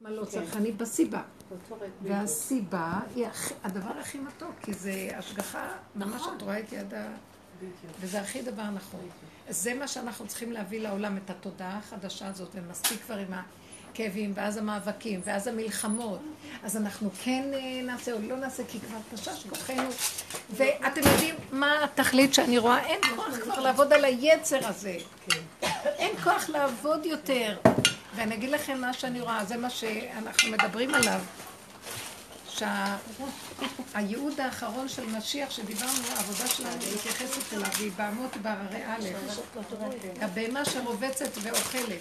מה לא צריך? אני בסיבה. והסיבה היא הדבר הכי מתוק, כי זה השגחה, ממש נכון. את רואה את יד ה... וזה הכי דבר נכון. זה מה שאנחנו צריכים להביא לעולם, את התודעה החדשה הזאת, ומספיק כבר עם הכאבים, ואז המאבקים, ואז המלחמות. אז אנחנו כן אה, נעשה או לא נעשה, כי כבר תשש כוחנו. ואתם יודעים מה התכלית שאני רואה? אין כוח כבר לעבוד על היצר הזה. כן. אין כוח לעבוד יותר. ואני אגיד לכם מה שאני רואה, זה מה שאנחנו מדברים עליו. שהייעוד האחרון של משיח שדיברנו, העבודה שלנו מתייחסת אליו, והיא באמות בהררי א', הבהמה שרובצת ואוכלת.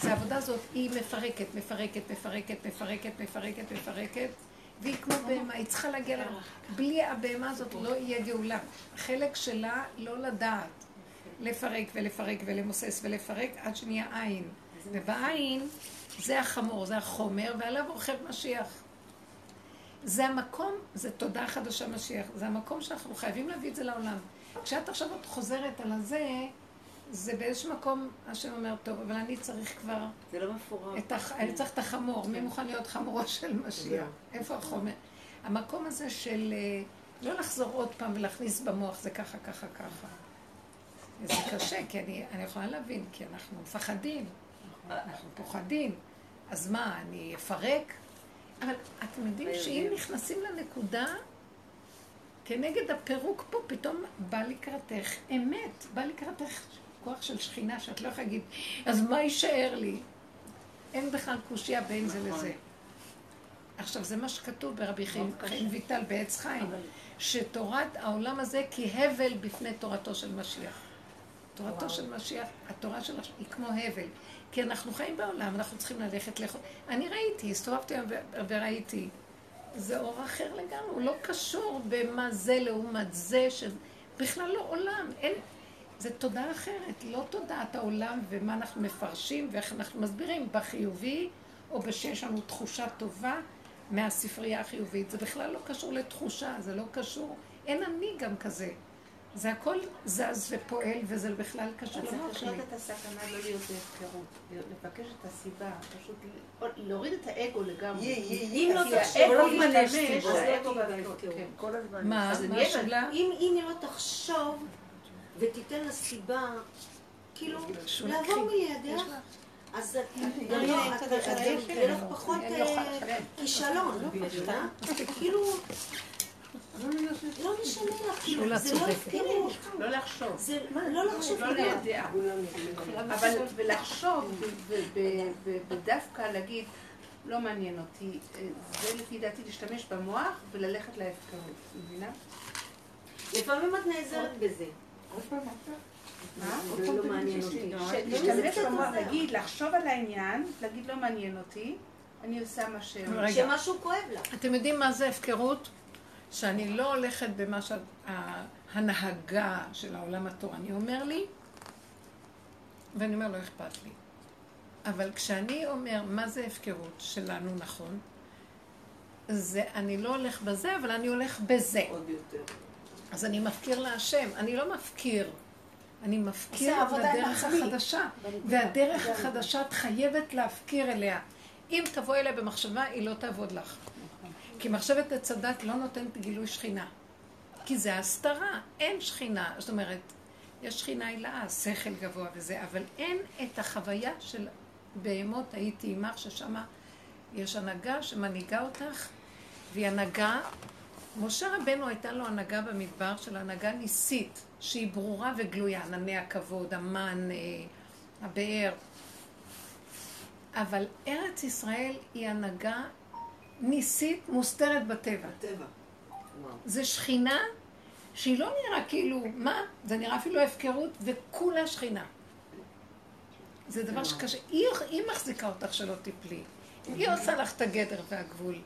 אז העבודה הזאת, היא מפרקת, מפרקת, מפרקת, מפרקת, מפרקת, מפרקת, והיא כמו בהמה, היא צריכה להגיע לה... בלי הבהמה הזאת לא יהיה גאולה. החלק שלה לא לדעת לפרק ולפרק ולמוסס ולפרק עד שנהיה עין. ובעין זה החמור, זה החומר, ועליו רוכב משיח. זה המקום, זה תודה חדשה משיח, זה המקום שאנחנו חייבים להביא את זה לעולם. כשאת עכשיו את חוזרת על הזה, זה באיזשהו מקום, השם אומר, טוב, אבל אני צריך כבר... זה לא מפורט. הח... אני צריך את החמור, מי מוכן להיות חמורו של משיח? איפה החומר? המקום הזה של אה, לא לחזור עוד פעם ולהכניס במוח, זה ככה, ככה, ככה. זה קשה, כי אני, אני יכולה להבין, כי אנחנו מפחדים. אנחנו פוחדים. אז מה, אני אפרק? אבל אתם יודעים שאם נכנסים לנקודה, כנגד הפירוק פה, פתאום בא לקראתך אמת, בא לקראתך כוח של שכינה, שאת לא יכולה להגיד, אז מה יישאר לי? אין בכלל קושייה בין זה לזה. עכשיו, זה מה שכתוב ברבי חיים ויטל בעץ חיים, שתורת העולם הזה כהבל בפני תורתו של משיח. תורתו של משיח, התורה שלו היא כמו הבל. כי אנחנו חיים בעולם, אנחנו צריכים ללכת לאכול. אני ראיתי, הסתובבתי וראיתי. זה אור אחר לגמרי, הוא לא קשור במה זה לעומת זה, שבכלל לא עולם. אין... זה תודעה אחרת, לא תודעת העולם ומה אנחנו מפרשים ואיך אנחנו מסבירים בחיובי, או בשיש לנו תחושה טובה מהספרייה החיובית. זה בכלל לא קשור לתחושה, זה לא קשור, אין אני גם כזה. זה הכל זז ופועל, וזה בכלל קשור למוח שלי. אז צריך לקחת את הסכנה לא להיות בהפקרות, לבקש את הסיבה, פשוט להוריד את האגו לגמרי. אם לא תחשוב, האגו כל הזמן. מה? מה השאלה? אם לא תחשוב ותיתן לסיבה, כאילו, לעבור מילידיה, אז יהיה לך פחות כישלון. כאילו... לא משנה לך, זה לא הפקרות. לא לחשוב. לא לחשוב. לא לידע. אבל ולחשוב, ודווקא להגיד, לא מעניין אותי, זה לפי דעתי להשתמש במוח וללכת להפקרות, מבינה? לפעמים את נעזרת בזה. מה? לא מעניין אותי. להשתמש במוח, להגיד, לחשוב על העניין, להגיד לא מעניין אותי, אני עושה מה ש... שמשהו כואב לך. אתם יודעים מה זה הפקרות? שאני לא הולכת במה שההנהגה של העולם התורני אומר לי, ואני אומר, לא אכפת לי. אבל כשאני אומר מה זה הפקרות שלנו נכון, זה אני לא הולך בזה, אבל אני הולך בזה. עוד יותר. אז אני מפקיר להשם, אני לא מפקיר. אני מפקיר לדרך החדשה. והדרך החדשה את חייבת להפקיר אליה. אם תבוא אליה במחשבה, היא לא תעבוד לך. כי מחשבת עץ הדת לא נותנת גילוי שכינה. כי זה הסתרה, אין שכינה. זאת אומרת, יש שכינה הילאה, שכל גבוה וזה, אבל אין את החוויה של בהמות הייתי עמך, ששם יש הנהגה שמנהיגה אותך, והיא הנהגה, משה רבנו הייתה לו הנהגה במדבר של הנהגה ניסית, שהיא ברורה וגלויה, ענני הכבוד, המן, אה, הבאר. אבל ארץ ישראל היא הנהגה ניסית מוסתרת בטבע. בטבע. זה שכינה שהיא לא נראה כאילו, מה? זה נראה אפילו הפקרות וכולה שכינה. זה דבר שקשה. היא, היא מחזיקה אותך שלא תפלי. היא עושה לך את הגדר והגבול.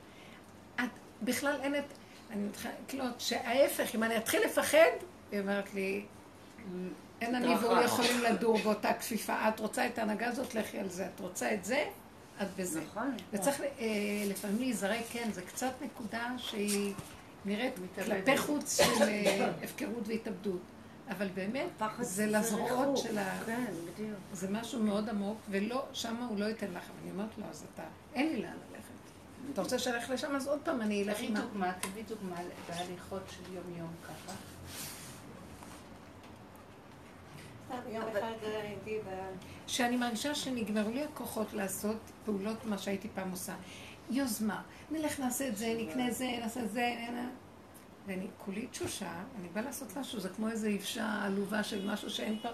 את בכלל אין את... אני מתחילה לקלוט שההפך, אם אני אתחיל לפחד, היא אומרת לי, אין אני והוא יכולים לדור באותה כפיפה. את רוצה את ההנהגה הזאת, לכי על זה. את רוצה את זה, את בזה. נכון. וצריך אה, לפעמים להיזרק, כן, זה קצת נקודה שהיא נראית כלפי חוץ של אה, הפקרות והתאבדות. אבל באמת, זה לזרועות של ה... כן, בדיוק. זה משהו מאוד עמוק, ולא, שמה הוא לא ייתן לך. אני אומרת לו, אז אתה, אין לי לאן ללכת. אתה רוצה שאלך לשם, אז עוד פעם אני אלך עם... תביא דוגמה, תביא דוגמה בהליכות של יום-יום ככה. שאני מרגישה שנגמרו לי הכוחות לעשות פעולות מה שהייתי פעם עושה. יוזמה, נלך נעשה את זה, נקנה זה, נעשה את זה, ואני כולי תשושה, אני באה לעשות משהו, זה כמו איזו אישה עלובה של משהו שאין פה,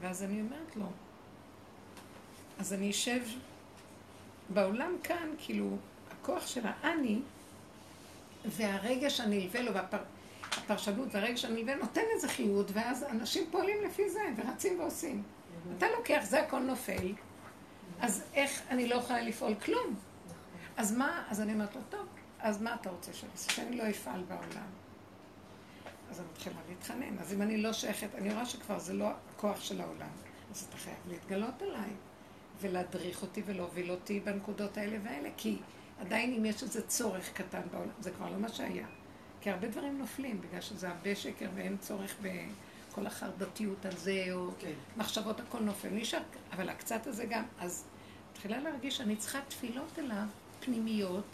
ואז אני אומרת לו, אז אני אשב בעולם כאן, כאילו, הכוח של האני, והרגש הנלווה לו, והפרשנות והרגש הנלווה נותן איזה חיות, ואז אנשים פועלים לפי זה, ורצים ועושים. אתה לוקח, זה הכל נופל, אז איך אני לא יכולה לפעול כלום? אז מה, אז אני אומרת לו, טוב, אז מה אתה רוצה שאני אעשה? שאני לא אפעל בעולם. אז אני מתחילה להתחנן. אז אם אני לא שייכת, אני רואה שכבר זה לא הכוח של העולם. אז אתה חייב להתגלות עליי, ולהדריך אותי ולהוביל אותי בנקודות האלה והאלה, כי עדיין אם יש איזה צורך קטן בעולם, זה כבר לא מה שהיה. כי הרבה דברים נופלים, בגלל שזה הרבה שקר ואין צורך בכל החרדתיות על זה, או כן. מחשבות, הכל נופל. נשאר, אבל הקצת הזה גם, אז מתחילה להרגיש שאני צריכה תפילות אליו, פנימיות,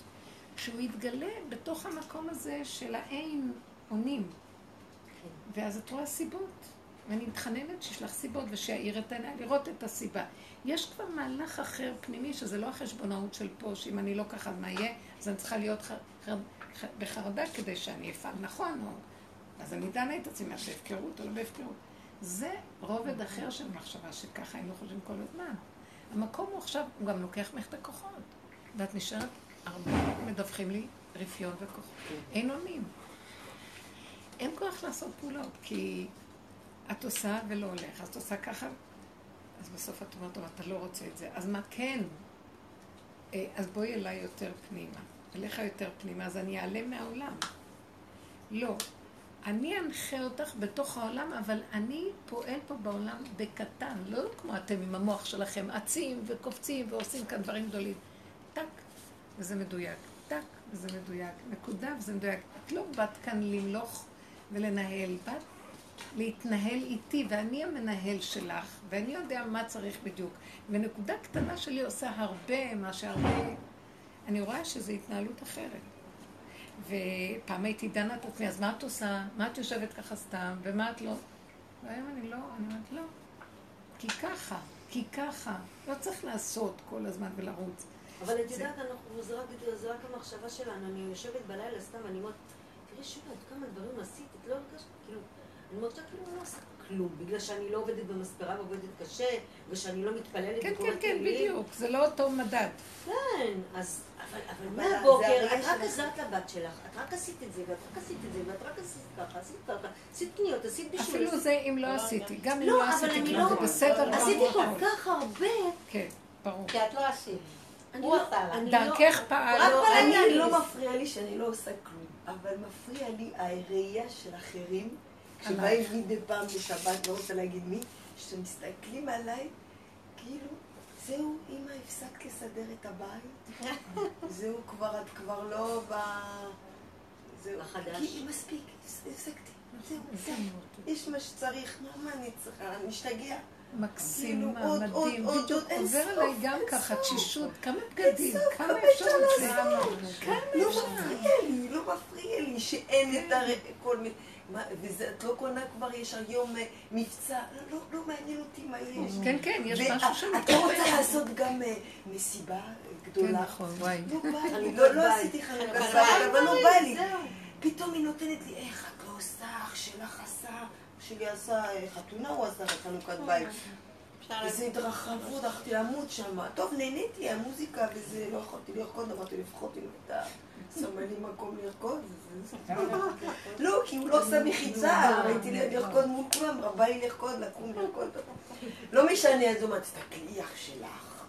שהוא יתגלה בתוך המקום הזה של האין אונים. ואז את רואה סיבות. ואני מתחננת שישלח סיבות ושיעיר את עיניי לראות את הסיבה. יש כבר מהלך אחר פנימי, שזה לא החשבונאות של פה, שאם אני לא ככה, מה יהיה? אז אני צריכה להיות חר... חר... חר... בחרדה כדי שאני אפעל נכון, או... אז אני דנה את עצמי, מה בהפקרות או לא בהפקרות. זה רובד אחר של מחשבה, שככה היינו חושבים כל הזמן. המקום הוא עכשיו, הוא גם לוקח ממך את הכוחות. ואת נשארת, הרבה מדווחים לי רפיון וכוחות. כן. אין אונים. אין כוח לעשות פעולות, כי את עושה ולא הולך, אז את עושה ככה, אז בסוף את אומרת, אתה לא רוצה את זה, אז מה כן? אה, אז בואי אליי יותר פנימה, אליך יותר פנימה, אז אני אעלה מהעולם. לא. אני אנחה אותך בתוך העולם, אבל אני פועל פה בעולם בקטן, לא כמו אתם עם המוח שלכם, עצים וקופצים ועושים כאן דברים גדולים. טק, וזה מדויק. טק, וזה מדויק. נקודה, וזה מדויק. את לא באת כאן למלוך ולנהל, באת להתנהל איתי, ואני המנהל שלך, ואני יודע מה צריך בדיוק. ונקודה קטנה שלי עושה הרבה, מה שהרבה... אני רואה שזו התנהלות אחרת. ופעם הייתי דנה את עצמי, אז מה את עושה? מה את יושבת ככה סתם? ומה את לא? והיום אני לא, אני אומרת לא. כי ככה, כי ככה. לא צריך לעשות כל הזמן ולרוץ. אבל את יודעת, זה רק המחשבה שלנו. אני יושבת בלילה סתם, אני אומרת... תראי שוב, עד כמה דברים עשית, את לא הרגשת, כאילו, אני מרגישה כאילו אני לא עושה כלום, בגלל שאני לא עובדת במספרה ועובדת קשה, ושאני לא מתפללת כן, כן, כן, בדיוק, זה לא אותו מדד. כן, אז, אבל, אבל מהבוקר, את רק עזרת לבת שלך, את רק עשית את זה, ואת רק עשית את זה, ואת רק עשית ככה, עשית ככה, עשית קניות, עשית בישול. אפילו זה אם לא עשיתי, גם אם לא עשיתי כלום, זה בסדר. עשיתי כל כך הרבה. כן, ברור. כי את לא עשית. הוא עשה לך. דרכך פעל. אני לא מפריע לי שאני לא עושה כלום. אבל מפריע לי הראייה של אחרים, כשבאים מדי פעם בשבת, לא רוצה להגיד מי, שמסתכלים עליי, כאילו, זהו, אמא, הפסקת לסדר את הבית? זהו, כבר, את כבר לא ב... זהו. החדש. מספיק, הפסקתי. זהו, זהו. יש מה שצריך, מה אני צריכה? אני אשתגע. מקסים, כאילו, מדהים, בדיוק עובר עליי גם ככה, תשישות, כמה בגדים, כמה אפשר את זה? לא מפריע לי, לא מפריע לי שאין את כל מיני... ואת לא קונה כבר, יש היום אה, מבצע, לא, לא מעניין אותי מה יש. כן, כן, יש משהו שם. את לא רוצה לעשות גם אה, מסיבה גדולה? כן, נכון, וואי. לא בא לי, לא, לא עשיתי חנוכה אבל לא בא לי. פתאום היא נותנת לי, איך את לא עושה, אח שלך עשה. שלי עשה חתונה, הוא עשה חנוכת בית. איזה התרחבות, הלכתי למות שם. טוב, נהניתי, המוזיקה וזה, לא יכולתי לרקוד, אמרתי לפחות אם אתה שם לי מקום לרקוד. לא, כי הוא לא עושה מחיצה, הייתי לרקוד מול כולם, בא לי לרקוד, לקום לרקוד. לא משנה, אז הוא אומר, תסתכלי, אח שלך,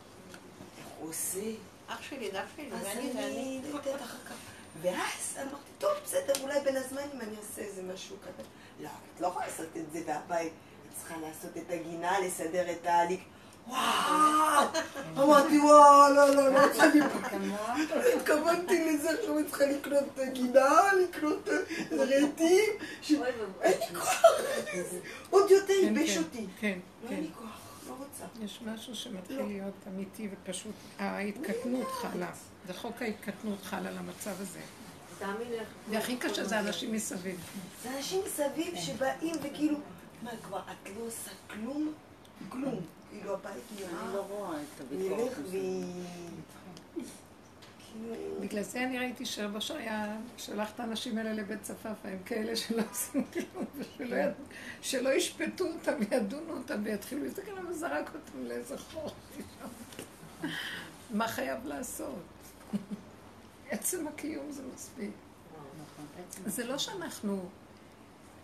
איך הוא עושה? אח שלי, זה אח שלי, אז אני אתן אחר כך. ואז אמרתי, טוב, בסדר, אולי בין הזמנים אני אעשה איזה משהו קטן. לא, את לא יכולה לעשות את זה בבית. את צריכה לעשות את הגינה, לסדר את ההליך. וואו! אמרתי, וואו, לא, לא, לא לא התכוונתי לזה, עכשיו אני צריכה לקנות גינה, לקנות רהיטים, אין לי כוח, עוד יותר כן, ייבש כן, אותי. כן, לא כן. אין לי כוח, לא רוצה. יש משהו שמתחיל להיות אמיתי ופשוט, ההתקטנות חלה. זה חוק ההתקטנות חל על המצב הזה. תאמין לי. והכי קשה זה אנשים מסביב. זה אנשים מסביב שבאים וכאילו, מה כבר, את לא עושה כלום? כלום. כאילו הבית אני נראה, לא רואה את הוויכוח נלך ו... הזה. כאילו, בגלל זה אני ראיתי שרבו שהיה שלח את האנשים האלה לבית צפאפא, הם כאלה שלא עושים כלום, ושלא. שלא ישפטו אותם, ידונו אותם ויתחילו להסתכל עליהם וזרק אותם לאיזה חור. מה חייב לעשות? עצם הקיום זה מספיק. זה לא שאנחנו...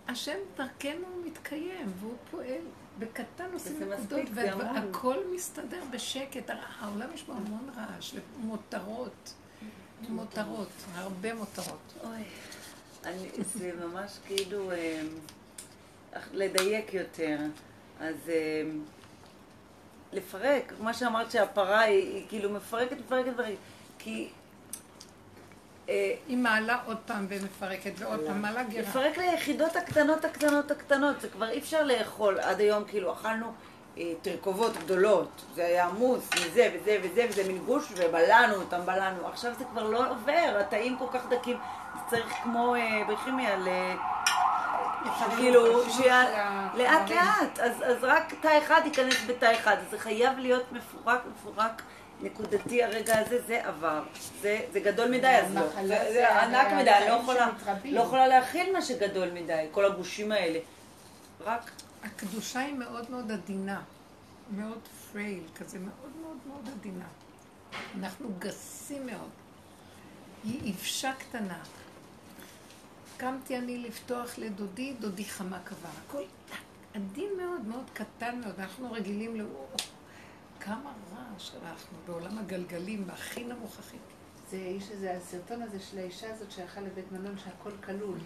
השם דרכנו מתקיים, והוא פועל. בקטן עושים נקודות. והכל מסתדר בשקט. העולם יש בו המון רעש, ומותרות. מותרות, הרבה מותרות. זה ממש כאילו אה, לדייק יותר. אז אה, לפרק, מה שאמרת שהפרה היא, היא כאילו מפרקת, מפרקת, מפרקת. כי היא מעלה עוד פעם ומפרקת, ועוד פעם מעלה גירה. לפרק ליחידות הקטנות הקטנות הקטנות, זה כבר אי אפשר לאכול. עד היום כאילו אכלנו אה, תרכובות גדולות, זה היה עמוס מזה וזה וזה וזה מין גוש ובלענו אותם, בלענו. עכשיו זה כבר לא עובר, התאים כל כך דקים, זה צריך כמו אה, בכימיה, ל... כאילו, לאט לאט, אז, רק תא אחד ייכנס בתא אחד, זה חייב להיות מפורק, מפורק, נקודתי הרגע הזה, זה עבר. זה, זה גדול מדי, אז לא. זה, ענק מדי, אני לא יכולה. לא יכולה להכיל מה שגדול מדי, כל הגושים האלה. רק, הקדושה היא מאוד מאוד עדינה, מאוד פרייל, כזה מאוד מאוד מאוד עדינה. אנחנו גסים מאוד. היא אבשה קטנה. קמתי אני לפתוח לדודי, דודי חמה קבע. הכל עדין מאוד, מאוד קטן מאוד. אנחנו רגילים ל... כמה רעש אנחנו בעולם הגלגלים, הכי נמוך הכי. זה יש איזה הסרטון הזה של האישה הזאת שהלכה לבית מלון שהכל כלול.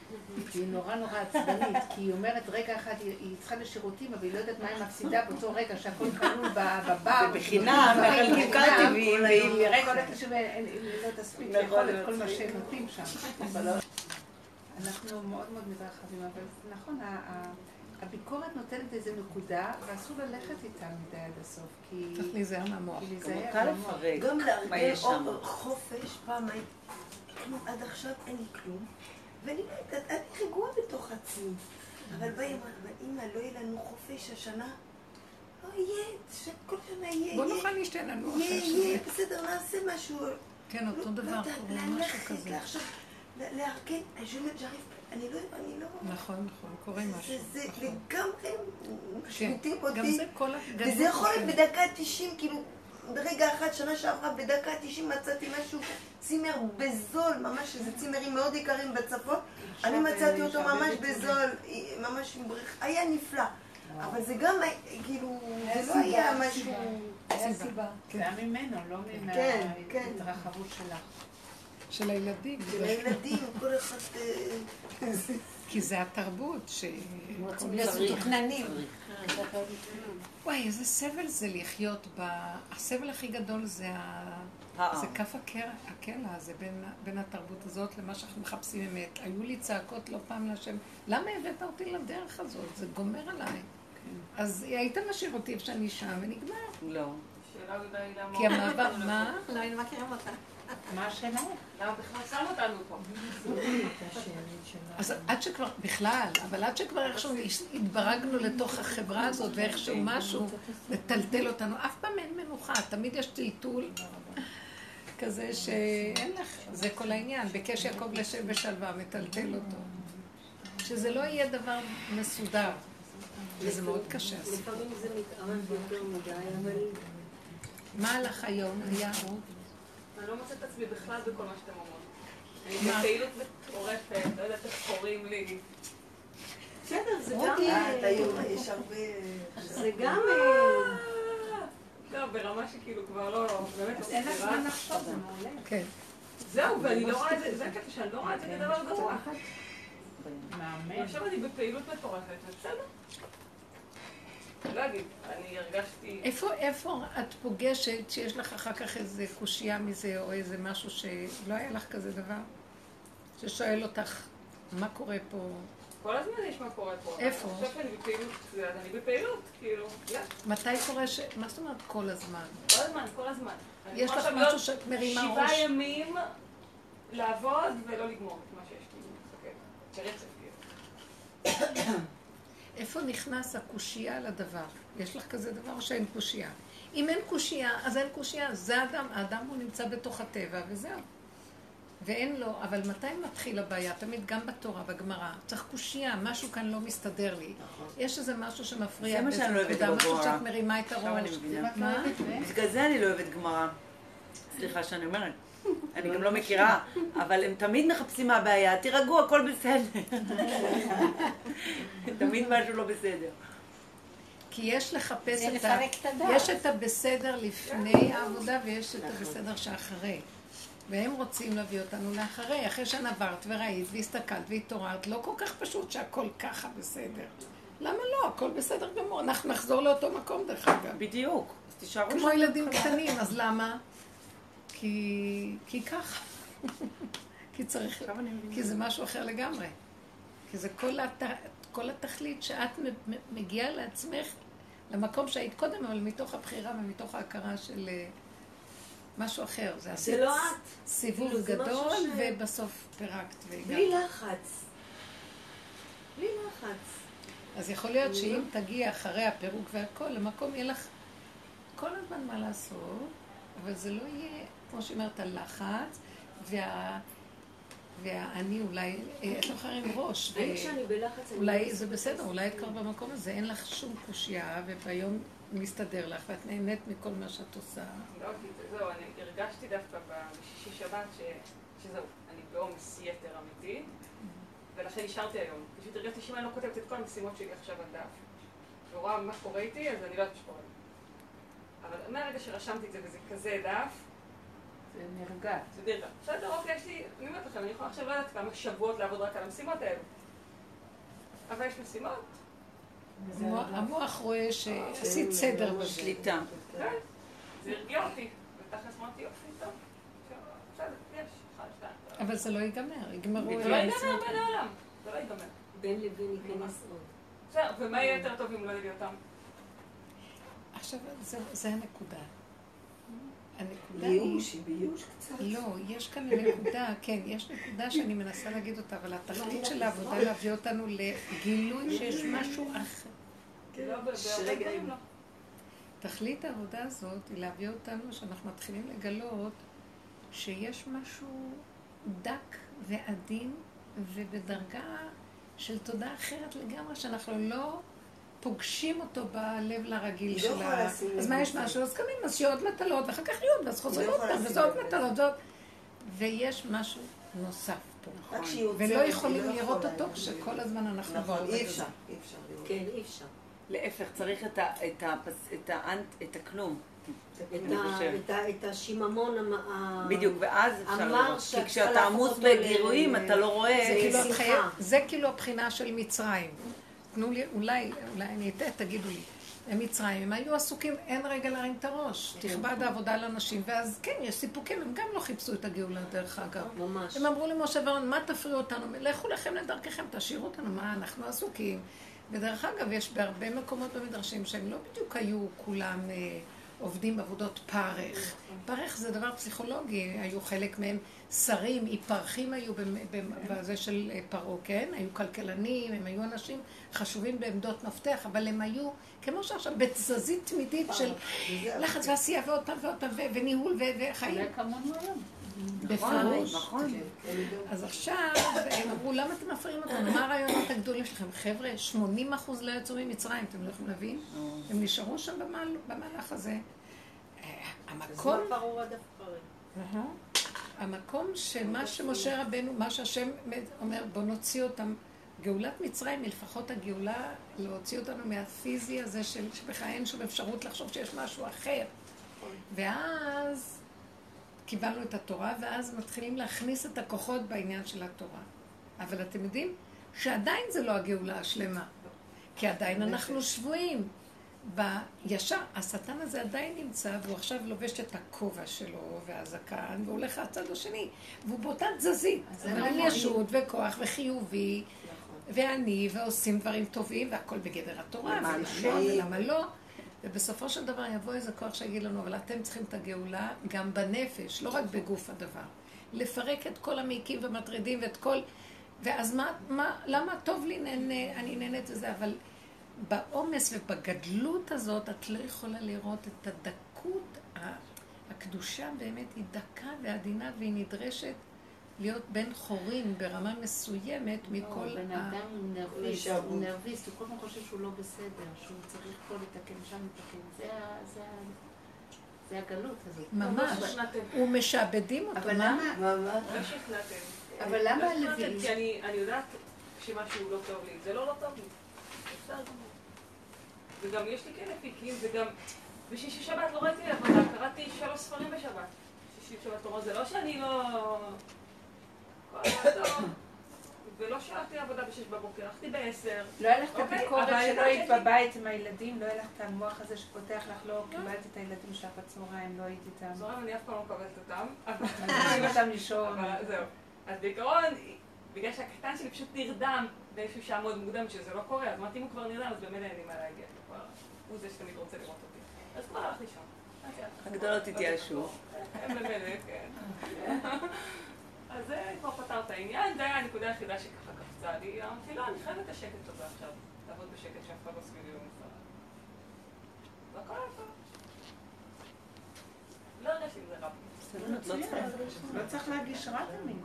היא נורא נורא עצבנית, כי היא אומרת רגע אחד היא, היא צריכה לשירותים, אבל היא לא יודעת מה היא מפסידה באותו רגע שהכל כלול ב- בבר. ובחינם, מחלקים קלטיבים, והיא- והיא רגע הולכת לשם והיא לא תספיק נכון, לאכול את כל נכון. מה שנותנים שם. אבל לא- אנחנו מאוד מאוד מתרחבים, אבל נכון, הביקורת נותנת איזה נקודה, ואסור ללכת איתה מדי עד הסוף, כי... צריך להיזהר מהמוח. כי גם להיזהר מהמוח. גם? או- חופש, פעם הייתי, כלום, עד עכשיו אין לי כלום, ואני לא רגועה בתוך עצמי. אבל באים, אבל אמא, לא יהיה לנו חופש השנה? לא יהיה, כל שנה יהיה, בוא יהיה, נוכל להשתן לנו יהיה, אחרי יהיה, שזה. בסדר, נעשה משהו. כן, אותו לא- דבר לא קורה, משהו כזה. עכשיו, לארגן, je me- j'arrive- אני לא, אני לא... נכון, נכון, קורה משהו. זה- זה נכון. לגמרי משמיטים גם אותי. זה כל הגדול. וזה יכול להיות בדקה 90, כאילו, ברגע אחד, שנה שעברה, בדקה 90 מצאתי משהו, צימר בזול, ממש איזה צימרים מאוד יקרים בצפון. אני מצאתי אותו יש הרבה ממש. בזול, ממש עם בריכה, היה נפלא. אבל זה גם, כאילו, היה זה לא היה משהו... היה סיבה. זה היה ממנו, לא כן, כן. מההתרחבות שלך. של הילדים. של הילדים, כל אחד... אה, כי זה התרבות ש... צריך. מתוכננים. וואי, איזה סבל זה לחיות ב... הסבל הכי גדול זה ה... העם. זה כף הקלע הזה בין, בין התרבות הזאת למה שאנחנו מחפשים אמת. היו לי צעקות לא פעם להשם, למה הבאת אותי לדרך הזאת? זה גומר עליי. אז היית משאיר אותי איפה שאני שם ונגמר. לא. שאלה גדולה היא למה... כי המעבר, מה? לא היינו מכירים אותה. מה השאלה? למה בכלל שם אותנו פה? אז עד שכבר, בכלל, אבל עד שכבר איכשהו התברגנו לתוך החברה הזאת ואיכשהו משהו מטלטל אותנו, אף פעם אין מנוחה, תמיד יש טלטול כזה שאין לך, זה כל העניין, ביקש יעקב לשב בשלווה, מטלטל אותו. שזה לא יהיה דבר מסודר, וזה מאוד קשה. לפעמים זה מתארך יותר מדי, אבל מה הלך היום? היה עוד? אני לא מוצאת את עצמי בכלל בכל מה שאתם אומרות. אני? בפעילות מטורפת, לא יודעת איך קוראים לי. בסדר, זה גם... רותי, את היום, יש הרבה... זה גם... אה, לא, ברמה שכאילו כבר לא, באמת לא אין לך. זמן לחשוב, זה מעולה. כן. זהו, ואני לא רואה את זה, זה הקטע שאני לא רואה את זה כדבר גרוע. מהמם. ועכשיו אני בפעילות מטורפת, ובסדר. לא אגיד, אני הרגשתי... איפה, איפה את פוגשת שיש לך אחר כך איזה קושייה מזה, או איזה משהו שלא היה לך כזה דבר? ששואל אותך, מה קורה פה? כל הזמן יש מה קורה פה. איפה? עכשיו שאני בפעילות, אני בפעילות, כאילו. מתי קורה ש... מה זאת אומרת כל הזמן? כל הזמן, כל הזמן. אני יש לך משהו שאת מרימה שבעה ראש? ימים לעבוד ולא לגמור את מה שיש לי. ברצף, כאילו. איפה נכנס הקושייה לדבר? יש לך כזה דבר או שאין קושייה? אם אין קושייה, אז אין קושייה. זה האדם, האדם הוא נמצא בתוך הטבע וזהו. ואין לו, אבל מתי מתחיל הבעיה? תמיד גם בתורה, בגמרא. צריך קושייה, משהו כאן לא מסתדר לי. יש איזה משהו שמפריע. זה מה שאני לא באיזה אוהבת נקודה, משהו. שאת מרימה את. מה? בגלל זה אני לא אוהבת גמרא. סליחה שאני אומרת. אני גם לא מכירה, אבל הם תמיד מחפשים מה הבעיה, תירגעו, הכל בסדר. תמיד משהו לא בסדר. כי יש לחפש את ה... יש את הבסדר לפני העבודה ויש את הבסדר שאחרי. והם רוצים להביא אותנו לאחרי, אחרי שנברת וראית והסתכלת והתעוררת, לא כל כך פשוט שהכל ככה בסדר. למה לא? הכל בסדר גמור. אנחנו נחזור לאותו מקום דרך אגב. בדיוק. אז תישארו כמו ילדים קטנים, אז למה? כי, כי ככה. כי צריך. כי זה משהו אחר לגמרי. כי זה כל, הת, כל התכלית שאת מגיעה לעצמך למקום שהיית קודם, אבל מתוך הבחירה ומתוך ההכרה של אה, משהו אחר. זה עשית לא את. סיבוב זה גדול, ש- ובסוף פירקת והגעת. בלי לחץ. בלי לחץ. אז יכול להיות שאם תגיע אחרי הפירוק והכל, למקום יהיה לך כל הזמן מה לעשות, אבל זה לא יהיה, כמו שאומרת, הלחץ, וה... והאני אולי, אה, את לא יכולה עם ראש. ו- אני כשאני בלחץ... אני אולי זה בסדר, אולי את. כבר במקום הזה, אין לך שום קושייה, וביום מסתדר לך, ואת נהנית מכל מה שאת עושה. לא, זהו, אני הרגשתי דווקא בשישי שבת ש- שזהו, אני בעומס יתר אמיתי, ולכן נשארתי היום. פשוט הרגשתי שאם אני לא כותבת את כל המשימות שלי עכשיו על דף, ורואה מה קורה איתי, אז אני לא יודעת מה שקורה. אבל מהרגע שרשמתי את זה וזה כזה דף, זה נרגע. זה נרגע. בסדר, אוקיי, יש לי, אני אומרת לכם, אני יכולה עכשיו לא יודעת כמה שבועות לעבוד רק על המשימות האלו. אבל יש משימות, המוח- המוח רואה שעשית סדר בזה. שליטה. כן, זה הרגיע אותי. ותכלס אמרתי, יופי, טוב, בסדר, יש, אחד, שתיים. אבל זה לא ייגמר, יגמרו... זה לא ייגמר בין העולם, זה לא ייגמר. בין לבין ייכנס עוד. בסדר, ומה יהיה יותר טוב אם לא יביא אותם? עכשיו, זה, זה הנקודה. הנקודה היא... ייאוש, היא בייאוש קצת. לא, יש כאן נקודה, כן, יש נקודה שאני מנסה להגיד אותה, אבל התכלית של העבודה להביא אותנו לגילוי שיש משהו אחר. לא, לא. תכלית העבודה הזאת היא להביא אותנו שאנחנו מתחילים לגלות שיש משהו דק ועדין ובדרגה של תודעה אחרת לגמרי, שאנחנו לא פוגשים אותו בלב לרגיל לא של יכולה ה... לשים אז מה יש. משהו? אז קמים, אז שיהיה עוד מטלות, ואחר כך יהיו עוד, ואז חוזרים לא עוד פעם, וזה עוד. מטלות, זאת... ויש משהו נוסף פה. רק שהיא עוצרת, ולא היא יכולים לא לראות. אותו כשכל הזמן אנחנו נכון, בעובד אי. אפשר, אי אפשר לראות. כן, אי אפשר. להפך, צריך את הכלום. את השיממון המ- ה- בדיוק, ואז אפשר אמר לראות. כי כשאתה עמוס בגירויים, אתה לא רואה... זה כאילו זה כאילו הבחינה של מצרים. תנו לי, אולי, אולי אני אטעה, תגידו לי. במצרים, הם היו עסוקים, אין רגע להרים את הראש. תכבד העבודה לנשים, ואז כן, יש סיפוקים, הם גם לא חיפשו את הגאולה דרך אגב. ממש. הם אמרו למשה ואהרון, מה תפריעו אותנו? לכו לכם לדרככם, תשאירו אותנו, מה, אנחנו עסוקים. ודרך אגב, יש בהרבה מקומות במדרשים שהם לא בדיוק היו כולם אה, עובדים בעבודות פרך. פרך זה דבר פסיכולוגי, היו חלק מהם שרים, היפרחים היו בזה של אה, פרעה, כן? היו כלכלנים, הם היו אנשים חשובים בעמדות מפתח, אבל הם היו, כמו שעכשיו, בתזזית תמידית של לחץ ועשייה ועוד פעם ועוד פעם, ו- וניהול ו- וחיים. זה כמונו היום. בפירוש. נכון. אז עכשיו הם אמרו, למה אתם מפריעים אותנו? מה הרעיונות הגדולים שלכם? חבר'ה, 80 אחוז לא יצאו ממצרים, אתם לא יכולים להבין? הם נשארו שם במהל- במהלך הזה. אה, המקום? אהה. המקום שמה שמשה רבנו, מה שהשם אומר, בוא נוציא אותם, גאולת מצרים היא לפחות הגאולה להוציא אותנו מהפיזי הזה של שבכלל אין שום אפשרות לחשוב שיש משהו אחר. ואז קיבלנו את התורה, ואז מתחילים להכניס את הכוחות בעניין של התורה. אבל אתם יודעים שעדיין זה לא הגאולה השלמה, כי עדיין אנחנו שבויים. בישר, השטן הזה עדיין נמצא, והוא עכשיו לובש את הכובע שלו והזקן, והוא הולך לצד השני, והוא באותה תזזית. אבל אין ישות וכוח וחיובי, ואני, ועושים דברים טובים, והכל בגדר התורה, ולמה לא, ולמה לא. ובסופו של דבר יבוא איזה כוח שיגיד לנו, אבל אתם צריכים את הגאולה גם בנפש, לא רק בגוף הדבר. לפרק את כל המעיקים ומטרידים ואת כל... ואז מה, מה, למה טוב לי, נהנה, אני נהנית וזה, אבל בעומס ובגדלות הזאת את לא יכולה לראות את הדקות, הקדושה באמת היא דקה ועדינה והיא נדרשת להיות בן חורין ברמה מסוימת לא, מכל בן ה... אדם הוא נרביסט, הוא נרביסט, הוא כל הזמן חושב שהוא לא בסדר, שהוא צריך פה לתקן, שם לתקן. זה הגלות הזאת. ממש, לא שכנעתם. הוא משעבדים אותו, אבל מה? למה, ממש. לא שכנעתם. אבל למה לא שכנעתם, הלווים? כי אני אני יודעת שמשהו לא טוב לי. זה לא לא טוב לי. בסדר גמור. וגם יש לי כן אפיקים, וגם בשישי שבת לא ראיתי עבודה, קראתי שלוש ספרים בשבת. שישי שבת זה לא שאני לא... ולא שאלתי עבודה בשש בבוקר, הלכתי בעשר. לא היה לך את אוקיי, הביקורת אבל שלא היית בבית עם הילדים, לא היה לך את המוח הזה שפותח לך, לא קיבלתי את הילדים שלך בצהריים, לא הייתי איתם. זורם, אני אף פעם לא מקבלת אותם. אבל- מזמינים אותם לישון. אבל זהו. אז בעיקרון, בגלל שהקטן שלי פשוט נרדם באיזשהו שעה מאוד מוקדם, שזה לא קורה, אז אמרתי, אם הוא כבר נרדם, אז באמת אין לי מה להגיע. הוא זה שתמיד רוצה לראות אותי. אז כבר הלך לישון. הגדולות התייאשו. הם במילא, כן. אז זה כבר פתר את העניין, זה היה הנקודה היחידה שככה קפצה לי. אמרתי, לא, אני חייבת את השקט הזה עכשיו. לעבוד בשקט שאף אחד לא סביבי לא מפרע. והכל היה טוב. לא הרגשתי עם זה רע. לא. לא צריך להרגיש רע תמיד.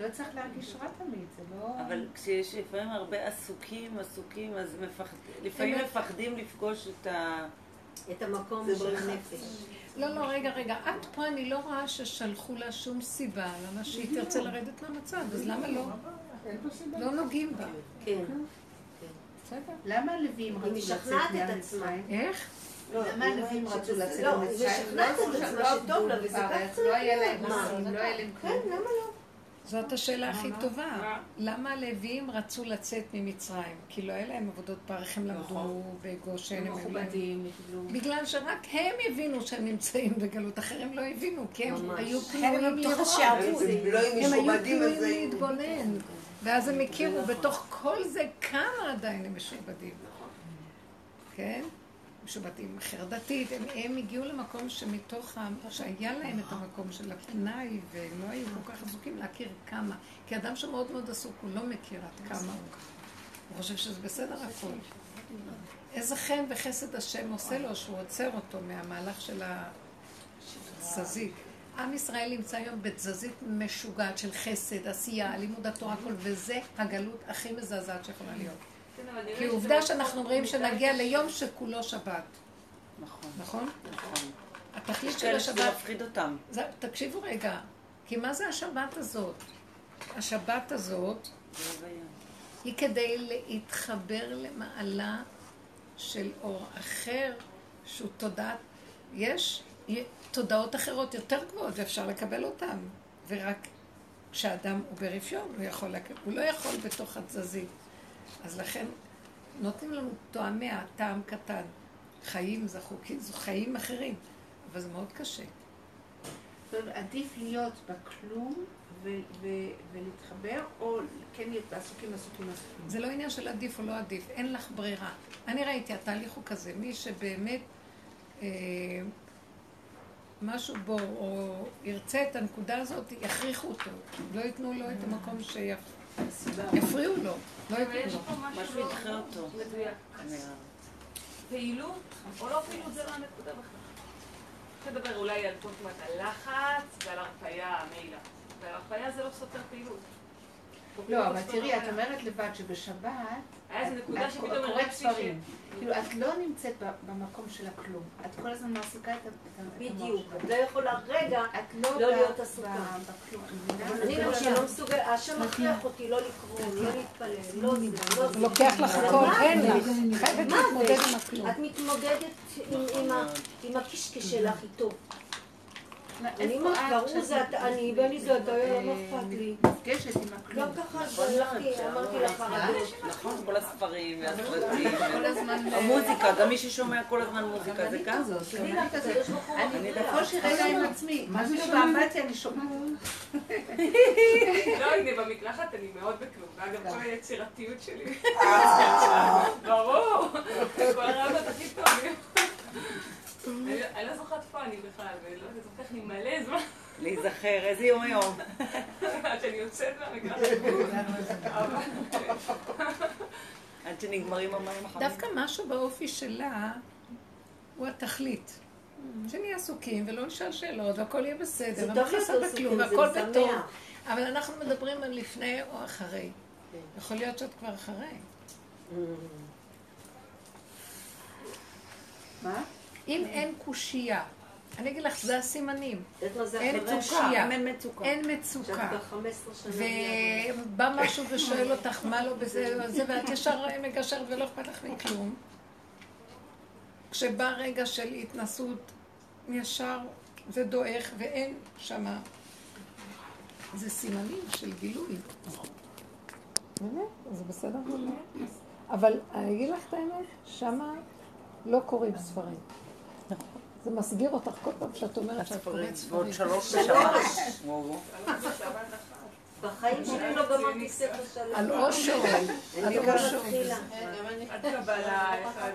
לא צריך להרגיש רע תמיד, זה לא... אבל כשיש לפעמים הרבה עסוקים, עסוקים, אז מפחד- לפעמים מפחדים לפגוש את ה... את המקום של. הנפש. לא, לא, רגע, רגע. את פה, אני לא רואה ששלחו לה שום סיבה למה שהיא תרצה לרדת מהמצב, אז למה לא? לא נוגעים בה. כן. בסדר. למה הלווים רצו לצאת מהמצרים? איך? למה הלווים רצו לצאת לא, מהמצרים? היא משכנעת את עצמה לא שטוב עבדו לה, וזה בארץ, ככה לא היה להם מה? לא היה להם כן, כלום. למה לא? זאת השאלה הכי טובה. מה? למה הלווים רצו לצאת ממצרים? כי לא היה להם עבודות פרך, הם למדו בגושן, הם. מכובדים. בגלל שרק הם הבינו שהם נמצאים בגלות, אחרים לא הבינו, כי הם. היו פנויים לראות. הם לא היו פנויים. להתבונן. ואז הם הכירו, בתוך כל זה כמה עדיין הם משועבדים. כן? משועבדים חרדתית, הם, הם הגיעו למקום שמתוך, ה... שהיה להם את המקום של הפנאי, והם לא היו כל כך עסוקים להכיר כמה. כי אדם שמאוד מאוד עסוק, הוא לא מכיר עד כמה הוא. הוא חושב שזה בסדר הכל. איזה חן וחסד השם עושה לו שהוא עוצר אותו מהמהלך של התזזית. עם ישראל נמצא היום בתזזית משוגעת של חסד, עשייה, לימוד התורה, הכל, וזה הגלות הכי מזעזעת שיכולה להיות. כן, כי עובדה שאנחנו אומרים שנגיע. ליום שכולו שבת, נכון, נכון? נכון. התכלית של שזה השבת, מפחיד אותם. זה- תקשיבו רגע, כי מה זה השבת הזאת? השבת הזאת זה. היא כדי להתחבר למעלה של אור אחר, שהוא תודעת, יש תודעות אחרות יותר גבוהות ואפשר לקבל אותן, ורק כשאדם הוא ברפיון הוא יכול לקבל, הוא לא יכול בתוך התזזית. אז לכן נותנים לנו טועמי הטעם קטן. חיים זכוקים, זה חיים אחרים, אבל זה מאוד קשה. זאת אומרת, עדיף להיות בכלום ולהתחבר, או כן להיות עסוקים, עסוקים, עסוקים. זה לא עניין של עדיף או לא עדיף, אין לך ברירה. אני ראיתי, התהליך הוא כזה, מי שבאמת אה, משהו בו, או ירצה את הנקודה הזאת, יכריחו אותו. לא ייתנו לו את המקום שיפריעו לו. לא יש. פה משהו לא ידחה אותו. מדויק. מה- פעילות או לא פעילות זה לא הנקודה בכלל. לדבר אולי על כל תמונת הלחץ ועל הרפאיה המעילה. ועל הרפאיה זה לא סותר פעילות. לא, אבל תראי, את אומרת לבד שבשבת, היה איזה נקודה שפתאום הרגשתי ש... ספרים. כאילו, את לא נמצאת במקום של הכלום. את כל הזמן מעסיקה את ה- את ה- את המוח בדיוק. שלך. את לא יכולה רגע לא, לא להיות עסוקה. אני זה לא לא שלא שם. מסוגל, השם מכריח אותי לא לקרוא, לא להתפלל, לא זה, לא לוקח לך הכל, מה אין? לך. חייבת מה להתמודד? עם הכלום. את מתמודדת עם- עם ה- עם הקישקע שלך איתו. אני מה, קראו זה אתה, אני, ואני זה אתה, לא אכפת לי. נפגשת עם הכלום. גם ככה הלכתי, אמרתי לך חרדות. נכון, כל הספרים והסרטים. הזמן... המוזיקה, גם מי ששומע כל הזמן מוזיקה זה גם. אני. בקושי רגע עם עצמי. משהו באמבטיה אני שומעת. לא, הנה, במקלחת אני מאוד בכלום. ואגב, כל היצירתיות שלי. ברור. כל הרעיונות הכי טובים. אני אני לא זוכרת פה אני בכלל, ולא זה לוקח לי מלא זמן להיזכר, איזה יום היום. עד שאני יוצאת. אבל- עד שנגמרים המים החמים. דווקא משהו באופי שלה הוא התכלית. שנהיה עסוקים ולא נשאל שאלות והכל יהיה בסדר, זה טוב להיות חסר עסוקים, בכלום זה והכל משמח. בטוב. אבל אנחנו מדברים על לפני או אחרי. יכול להיות שאת כבר אחרי. מה? אם אין קושייה, אני אגיד לך, זה הסימנים. אין? קושייה, אין מצוקה. אין שאת מצוקה. כבר 15 שנה. ובא משהו ושואל אותך מה לא בזה וזה, ואת ישר מגשרת ולא אכפת לך מכלום. כשבא רגע של התנסות, ישר זה דועך ואין שמה. זה סימנים של גילוי. באמת, זה בסדר. אבל אני אגיד לך את האמת, שמה לא קוראים ספרים. זה מסגיר אותך כל פעם שאת אומרת שאת קוראת ועוד ספרים. שלוש בשבת. בחיים שלי לא גמרתי ספר שלם. על אושר, אני. מתחילה.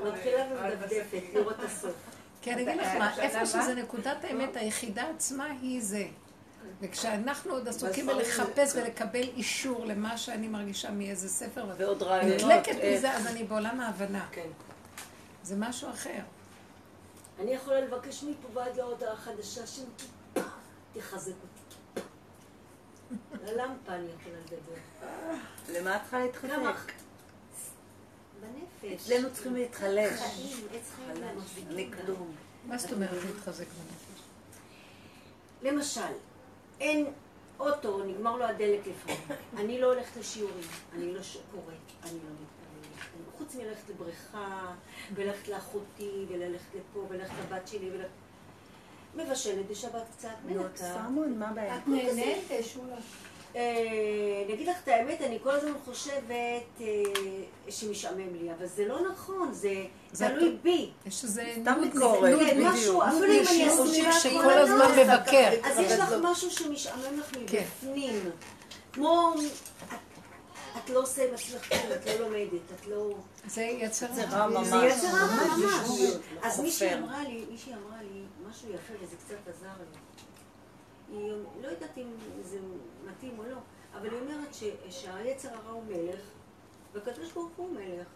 מתחילה ומדפדפת, לראות את הסוף. כי אני אגיד לך מה, איפה שזה נקודת האמת היחידה עצמה היא זה. וכשאנחנו עוד עסוקים בלחפש ולקבל אישור למה שאני מרגישה מאיזה ספר, ועוד רעיונות. נדלקת מזה, אז אני בעולם ההבנה. כן. זה משהו אחר. אני יכולה לבקש מפה ועד להודעה חדשה שתחזק אותי. ללמפה אני יכולה לדבר. למה את צריכה? להתחזק? בנפש. אצלנו צריכים להתחלש. כלום. מה זאת אומרת להתחזק בנפש? למשל, אין אוטו, נגמר לו הדלק לפעמים. אני לא הולכת לשיעורים, אני לא קוראת, אני לא חוץ מללכת לבריכה, וללכת לאחותי, וללכת לפה, וללכת לבת שלי, וללכת... מבשלת בשבת קצת, נו, מנקה. סמון, מה הבעיה? את נהנית, שולה? אה, אני אגיד לך את האמת, אני כל הזמן חושבת אה, שמשעמם לי, אבל זה לא נכון, זה זה תלוי בי. יש איזה נוד- ביקורת, כן, בדיוק. משהו, אפילו אם אני את שכל כל הזמן מבקר. אז יש לך לא. משהו שמשעמם לך כן. מבפנים. כמו, את- את לא עושה עם עצמך כלום, את לא לומדת, את לא... זה יצר רע ממש. זה יצר הרע ממש. אז מישהי. אמרה לי, מישהי אמרה לי משהו יפה וזה קצת עזר לי. היא לא יודעת אם זה מתאים או לא, אבל היא אומרת ש, שהיצר הרע הוא מלך, והקדוש ברוך הוא מלך.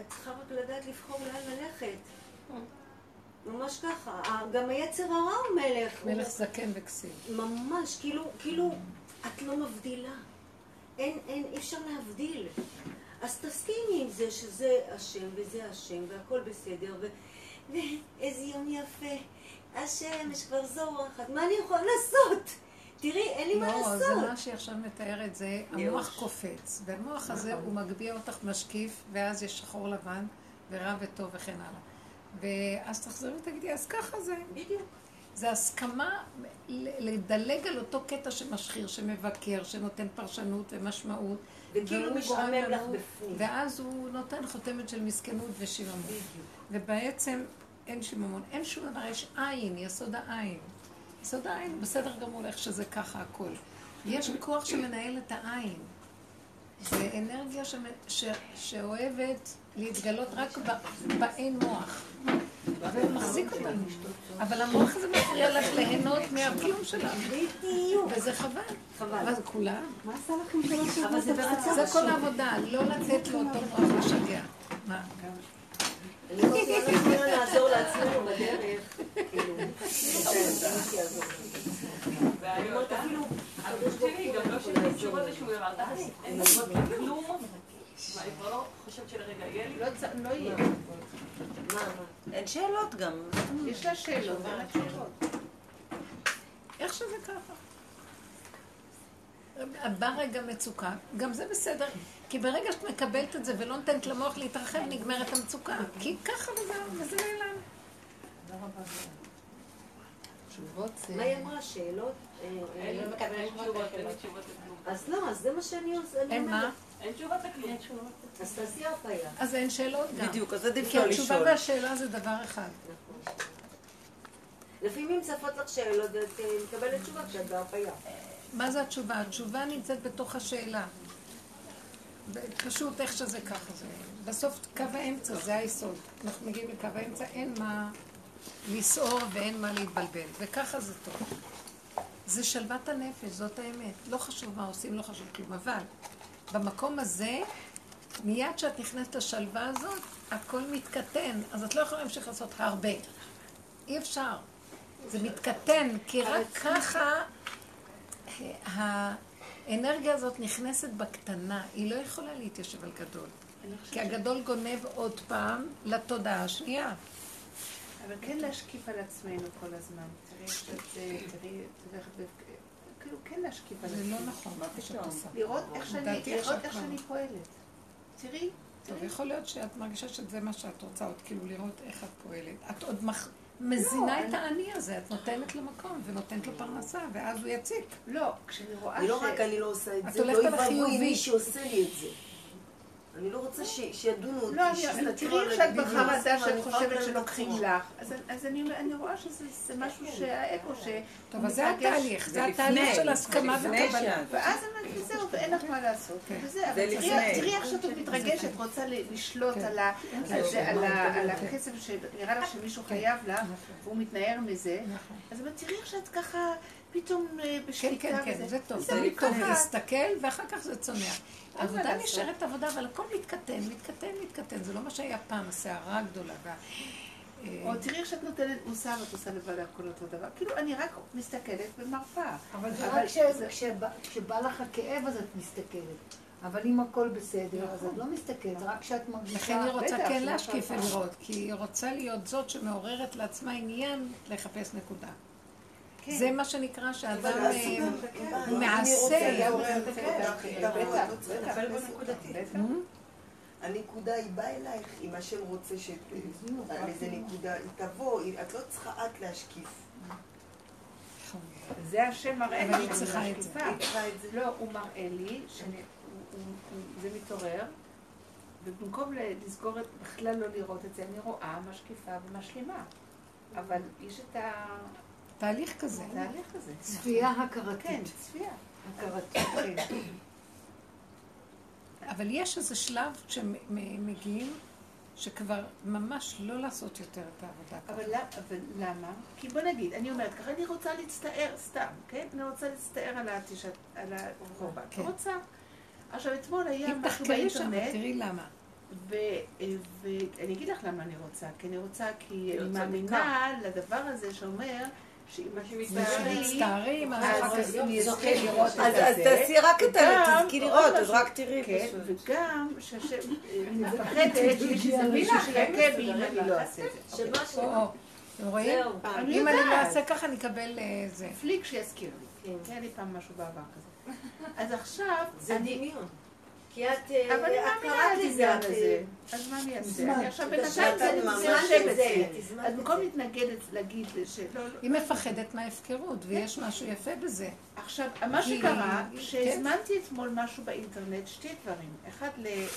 את צריכה רק לדעת לבחור לאן ללכת. ממש ככה. גם היצר הרע הוא מלך. מלך זקן וכסיל. ממש, כאילו, כאילו, את לא מבדילה. אין, אין, אי אפשר להבדיל. אז תסכימי עם זה שזה השם וזה השם והכל בסדר, ו... ואיזה יום יפה. השמש כבר זורחת, מה אני יכולה לעשות? תראי, אין לי מה לא, זה לעשות. מה שהיא עכשיו מתארת, זה המוח קופץ, והמוח הזה הוא מגביה אותך משקיף, ואז יש שחור לבן, ורע וטוב וכן הלאה. ואז תחזרי ותגידי, אז ככה זה. בדיוק. זה הסכמה לדלג על אותו קטע שמשחיר, שמבקר, שנותן פרשנות ומשמעות. וכאילו והוא משעמם לך בפנים. ואז הוא נותן חותמת של מסכנות ושיממון. ובעצם אין שיממון, אין שום דבר, יש עין, יסוד העין. יסוד העין, בסדר גמור איך שזה ככה הכל. יש כוח שמנהל את העין. זה אנרגיה. ש... שאוהבת להתגלות רק ב... באין מוח. ומחזיק אותנו. אבל המוח הזה מפריע לך ליהנות מהכלום שלנו. בדיוק. וזה חבל. חבל. אבל זה כולם. מה עשה לכם שלוש אבל זה ברצון. זה כל העבודה, לא לתת לו אותו מוח לשגע. מה? הזמן יכולה לעזור לעצמנו בדרך. כאילו. אני אומרת, אפילו הקדוש ברוך שלי הוא גם לא לי. לשום דבר, אין תשובות כבר לא חושבת שלרגע יהיה לי. לא לא יהיה. אין שאלות גם. יש לה שאלות, אין לה תשובות. איך שזה ככה. בא רגע מצוקה, גם זה בסדר, כי ברגע שאת מקבלת את זה ולא נותנת למוח להתרחב, נגמרת המצוקה. כי ככה וזהו, וזה נעלם. תשובות זה... מה היא אמרה? שאלות? אה, אה, אין תשובות, תשובות. אז לא, אז זה מה שאני עושה. אני אין מה? אין תשובות לכלום. אז תעשי הרפאיה. אז אין שאלות גם. בדיוק, אז עדיף כי לא התשובה לשאול. והשאלה זה דבר אחד. נכון. לפעמים צפות לך שאלות ואת אה, מקבלת תשובה כשאת בהרפאיה. מה זה התשובה? התשובה נמצאת בתוך השאלה. פשוט איך שזה ככה זה. בסוף קו האמצע, זה היסוד. אנחנו מגיעים לקו האמצע, אין מה לסעור ואין מה להתבלבל. וככה זה טוב. זה שלוות הנפש, זאת האמת. לא חשוב מה עושים, לא חשוב כלום. אבל במקום הזה, מיד כשאת נכנסת לשלווה הזאת, הכל מתקטן. אז את לא יכולה להמשיך לעשות הרבה. אי אפשר. זה מתקטן, כי רק ככה האנרגיה הזאת נכנסת בקטנה, היא לא יכולה להתיישב על גדול. כי הגדול גונב עוד פעם לתודעה השנייה. אבל כן להשקיף על עצמנו כל הזמן. תראי איך שאת, אה, תראי, את הולכת. כאילו, כן להשקיף על זה עצמנו. לא נכון, מה עושה. לראות איך שאני. שאני פועלת. תראי, טוב, יכול להיות שאת מרגישה שזה מה שאת רוצה, עוד כאילו לראות איך את פועלת. את עוד מח... מזינה את האני הזה, את נותנת לו מקום ונותנת לו פרנסה, ואז הוא יציק. לא, כשאני רואה לא ש... רק אני לא עושה את זה, לא החיובי. מי שעושה לי את זה. אני לא רוצה ש- שידונו אותי, לא, אני- שיסתכלו תראי על שאת הגידים, בחרדה יעשו שאת מה, חושבת אני שלוקחים יכולה לך. אז- אז אני אני רואה שזה זה משהו שהאגו ש... טוב, אז זה. התהליך, זה זה התהליך של הסכמה זה וקבלה. ואז אמרתי, זהו, ואין לך מה לעשות. אבל תראי- לפני. תראי איך שאת עוד מתרגשת, רוצה לשלוט כן. על זה, הכסף שנראה לך שמישהו חייב לך, נכון. והוא מתנער מזה. נכון. אז תראי איך שאת ככה פתאום אה, כן, בשליטה כן, כן, וזה. זה טוב. זה טוב. להסתכל, ואחר כך זה צונח. עבודה? נשארת עבודה, אבל הכל מתקטן, מתקטן, מתקטן. זה לא מה שהיה פעם, הסערה הגדולה. וה- אה, או תראי איך שאת נותנת מוסר ואת עושה לבד הכל אותו דבר. כאילו, אני רק מסתכלת ומרפה. אבל זה רק כשבא- לך הכאב אז את מסתכלת. אבל אם הכל בסדר, אז את לא מסתכלת, רק כשאת לכן מרגישה... היא רוצה כן להשקיף נכון. ולראות, כי היא רוצה להיות זאת שמעוררת לעצמה עניין לחפש נקודה. כן. זה מה שנקרא שאדם אבל אה, מעשה. זה. בטח. הנקודה היא באה אלייך, אם השם רוצה ש... על איזה נקודה, היא תבוא, את לא צריכה את להשקיף. זה השם מראה אבל לי צריכה את זה. משקיפה. היא צריכה את זה. לא, הוא מראה לי שזה מתעורר, ובמקום לסגור את, בכלל לא לראות את זה, אני רואה, משקיפה ומשלימה. אבל יש את תהליך כזה. התהליך הזה. צפייה הכרתית. כן, צפייה. הכרתית. כן. אבל יש איזה שלב שמגיעים, שכבר ממש לא לעשות יותר את העבודה ככה. אבל למה- אבל למה? כי בוא נגיד, אני אומרת ככה, אני רוצה להצטער סתם, כן? אני רוצה להצטער על התשעת, על החורבן. כן. רוצה. עכשיו, אתמול היה אם משהו תחקרי שם, באינטרנט, תראי למה. ואני אגיד לך למה אני רוצה, כי אני רוצה, כי אני מאמינה לדבר הזה שאומר שמצטערים. אז. תעשי רק את ה... תזכי לראות, אז. רק תראי כן, פשוט. וגם שהשם, אני מפחדת שיש איזה מישהו שיכה בי אם אני לא אעשה את זה. אתם רואים? אם אני לא. אעשה ככה, אני אקבל אה, זה. פליק שיזכיר לי. כן. היה לי פעם משהו בעבר כזה. אז עכשיו, זה. דמיון. כי את... אה, קראת על את. הזה. אז מה אני אעשה? אני עכשיו בינתיים הזמנת זה את זה זה, יושב את זה, אצלי. הזמנת אז במקום. להתנגד, להגיד שלא... לא- היא מפחדת מההפקרות, ויש משהו יפה בזה. עכשיו, מה שקרה, כן. שהזמנתי אתמול משהו באינטרנט, שתי דברים. אחד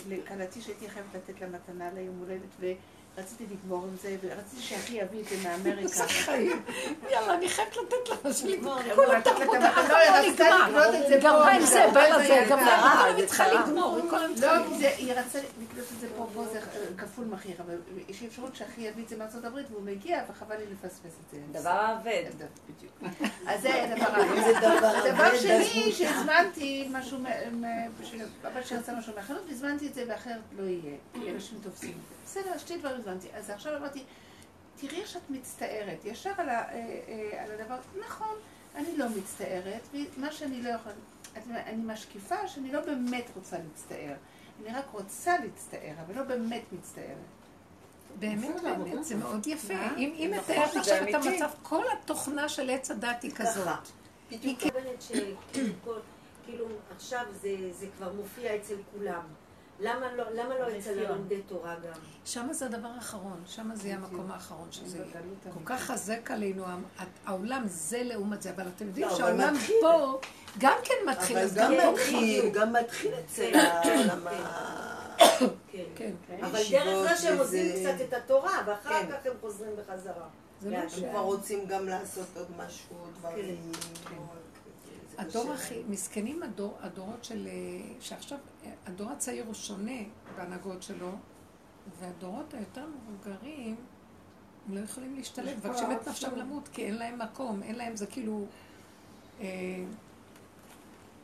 לכלתי שהייתי חייבת לתת לה מתנה ליום הולדת, ורציתי לגמור עם זה, ורציתי שאחי יביא את זה מאמריקה. זה חיים. יאללה, אני חייבת לתת לה משהו לגמור. כולה כולם לתת לה את תרבות, המתנה, אף לא, לא נגמר. גמרה עם זה, בא לזה, גמרה, כל היום צריכה. לגמור, כל לא, היא רצתה לקנות את זה פה, פה זה כפול מחיר, אבל יש אפשרות שאחי יביא את זה מארצות הברית והוא מגיע, וחבל לי לפספס את זה. דבר האבד. בדיוק. אז זה דבר זה דבר שני, שהזמנתי משהו, אבא שרצה משהו מהחנות, והזמנתי את זה ואחרת לא יהיה, כי אנשים תופסים. בסדר, שתי דברים הזמנתי. אז עכשיו אמרתי, תראי איך שאת מצטערת, ישר על, ה, אה, אה, על הדבר, נכון, אני לא מצטערת, ומה שאני לא יכולה, את יודעת, אני משקיפה שאני לא באמת רוצה להצטער. אני רק רוצה להצטער, אבל לא באמת מצטערת. באמת, באמת, זה מאוד יפה. אם נכון, מתארת זה עכשיו את. המצב, כל התוכנה של עץ הדת היא כזאת. שכאילו כל- כאילו עכשיו זה, זה כבר מופיע אצל כולם. למה לא, למה לא אצל לומדי תורה גם? שם זה הדבר האחרון, שם זה יהיה המקום האחרון שזה יהיה. כל כך חזק עלינו, העולם זה לעומת זה, אבל אתם יודעים לא, שהעולם. פה גם כן מתחיל, אבל אז גם פה מתחיל, גם מתחיל אצל העולם ה... כן. כן, אבל דרך זה שהם עוזבים קצת את התורה, ואחר כן. כך הם חוזרים בחזרה. הם. כבר רוצים גם לעשות עוד משהו, דברים. הדור הכי. מסכנים הדור, הדורות של, אה, שעכשיו, אה, הדור הצעיר הוא שונה בהנהגות שלו, והדורות היותר מבוגרים, הם לא יכולים להשתלב, מבקשים את נפשם למות, כי אין להם מקום, אין להם, זה כאילו, אה,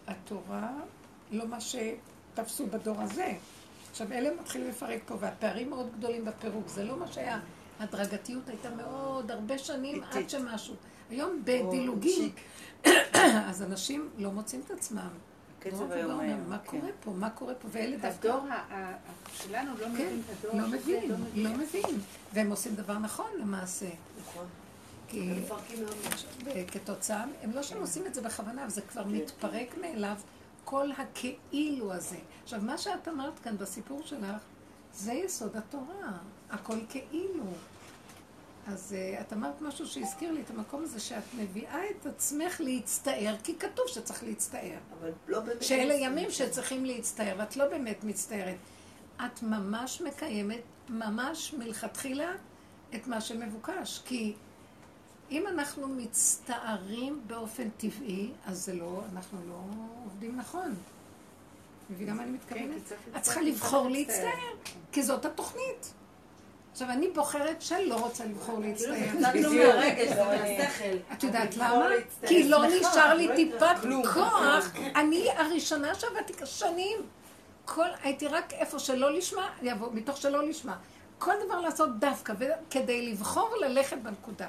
התורה, לא מה שתפסו בדור הזה. עכשיו, אלה מתחילים לפרק פה, והפערים מאוד גדולים בפירוק, זה לא מה שהיה. הדרגתיות הייתה מאוד, הרבה שנים עד שמשהו. היום בדילוגים, אז אנשים לא מוצאים את עצמם. הקצב דור היום מבוגר היה, מה כן. קורה פה? מה קורה פה? ואלה דווקא... הדור שלנו לא כן, מבין את הדור לא שזה, מבין, לא מבין. והם עושים דבר נכון למעשה. נכון. כי מאוד. כתוצאה, הם לא שהם עושים את זה בכוונה, זה כבר מתפרק מאליו, כל הכאילו הזה. עכשיו, מה שאת אמרת כאן בסיפור שלך, זה יסוד התורה, הכל כאילו. אז uh, את אמרת משהו שהזכיר לי את המקום הזה, שאת מביאה את עצמך להצטער, כי כתוב שצריך להצטער. אבל לא באמת... שאלה ימים שצריכים להצטער, ואת לא באמת מצטערת. את ממש מקיימת, ממש מלכתחילה, את מה שמבוקש. כי אם אנחנו מצטערים באופן טבעי, אז זה לא, אנחנו לא עובדים נכון. מבינה מה אני מתכוונת? כן, צריך את צריכה לבחור. להצטער, כי זאת התוכנית. עכשיו, אני בוחרת שלא רוצה לבחור להצטער. נתנו מהרגש, זה מהשכל. את יודעת למה? כי לא שמחה, נשאר לי לא טיפת. כוח. אני הראשונה שעבדתי שנים. כל, הייתי רק איפה שלא לשמה, יבוא, מתוך שלא לשמה. כל דבר לעשות דווקא, כדי לבחור ללכת בנקודה.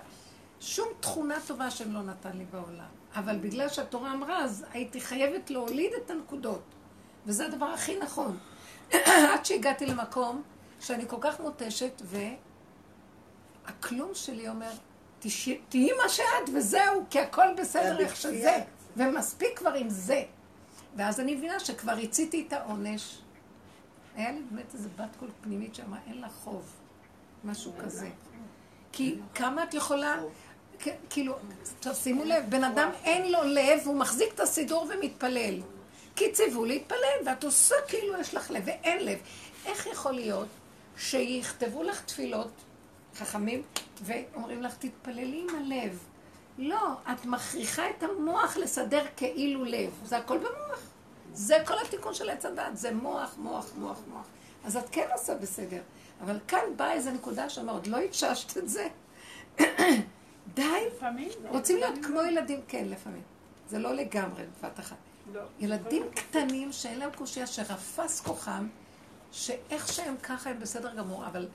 שום תכונה טובה שהם לא נתן לי בעולם. אבל בגלל שהתורה אמרה, אז הייתי חייבת להוליד את הנקודות. וזה הדבר הכי נכון. עד שהגעתי למקום שאני כל כך מותשת, והכלום שלי אומר, "תשי- תהיי מה שאת וזהו, כי הכל בסדר איך שזה. ומספיק כבר עם זה. ואז אני מבינה שכבר הציתי את העונש. היה לי באמת איזה בת קול פנימית שאמרה, אין לה חוב. משהו כזה. כי כמה את יכולה... כאילו, עכשיו שימו לב, בן אדם אין לו לב, הוא מחזיק את הסידור ומתפלל. כי ציוו להתפלל, ואת עושה כאילו יש לך לב, ואין לב. איך יכול להיות שיכתבו לך תפילות, חכמים, ואומרים לך, תתפללי עם הלב. לא, את מכריחה את המוח לסדר כאילו לב. זה הכל במוח. זה כל התיקון של עץ הדת, זה מוח, מוח, מוח, מוח. אז את כן עושה בסדר. אבל כאן באה איזו נקודה שאומרת, לא התששת את זה. די, לפעמים. רוצים להיות כמו ילדים, כן, לפעמים. זה לא לגמרי בבת אחת. לא. ילדים קטנים שאין להם קושייה, שרפס כוחם, שאיך שהם ככה הם בסדר גמור, אבל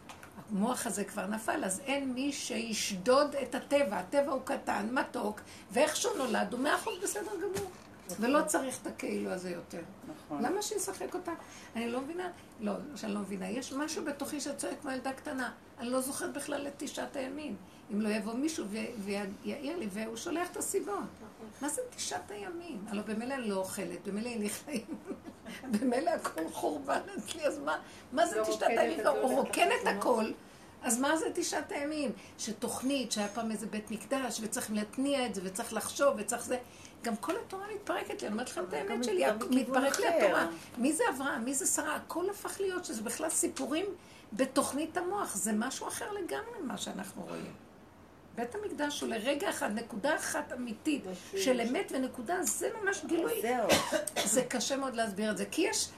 המוח הזה כבר נפל, אז אין מי שישדוד את הטבע. הטבע הוא קטן, מתוק, ואיך שהוא נולד הוא מאה אחוז בסדר גמור. ולא צריך את הכאילו הזה יותר. נכון. למה שישחק אותה? אני לא מבינה, לא, שאני לא מבינה. יש משהו בתוכי שצועק כמו ילדה קטנה. אני לא זוכרת בכלל את תשעת הימים. אם לא יבוא מישהו ויעיר לי, והוא שולח את הסיבות. מה זה תשעת הימים? הלוא במילא אני לא אוכלת, במילא אין לי חיים. במילא הכל חורבן אצלי, אז מה, מה זה לא תשעת הימים? הוא רוקן את. הכל. אז מה זה תשעת הימים? שתוכנית, שהיה פעם איזה בית מקדש, וצריך להתניע את זה, וצריך לחשוב, וצריך זה. גם כל התורה מתפרקת לי, אני אומרת לכם את האמת שלי, מתפרק לי. התורה. מי זה אברהם? מי זה שרה? הכל הפך להיות שזה בכלל סיפורים בתוכנית המוח. זה משהו אחר לגמרי ממה שאנחנו רואים. בית המקדש הוא לרגע אחד, נקודה אחת אמיתית של אמת ונקודה, זה ממש גילוי. זהו. זה קשה מאוד להסביר את זה, כי יש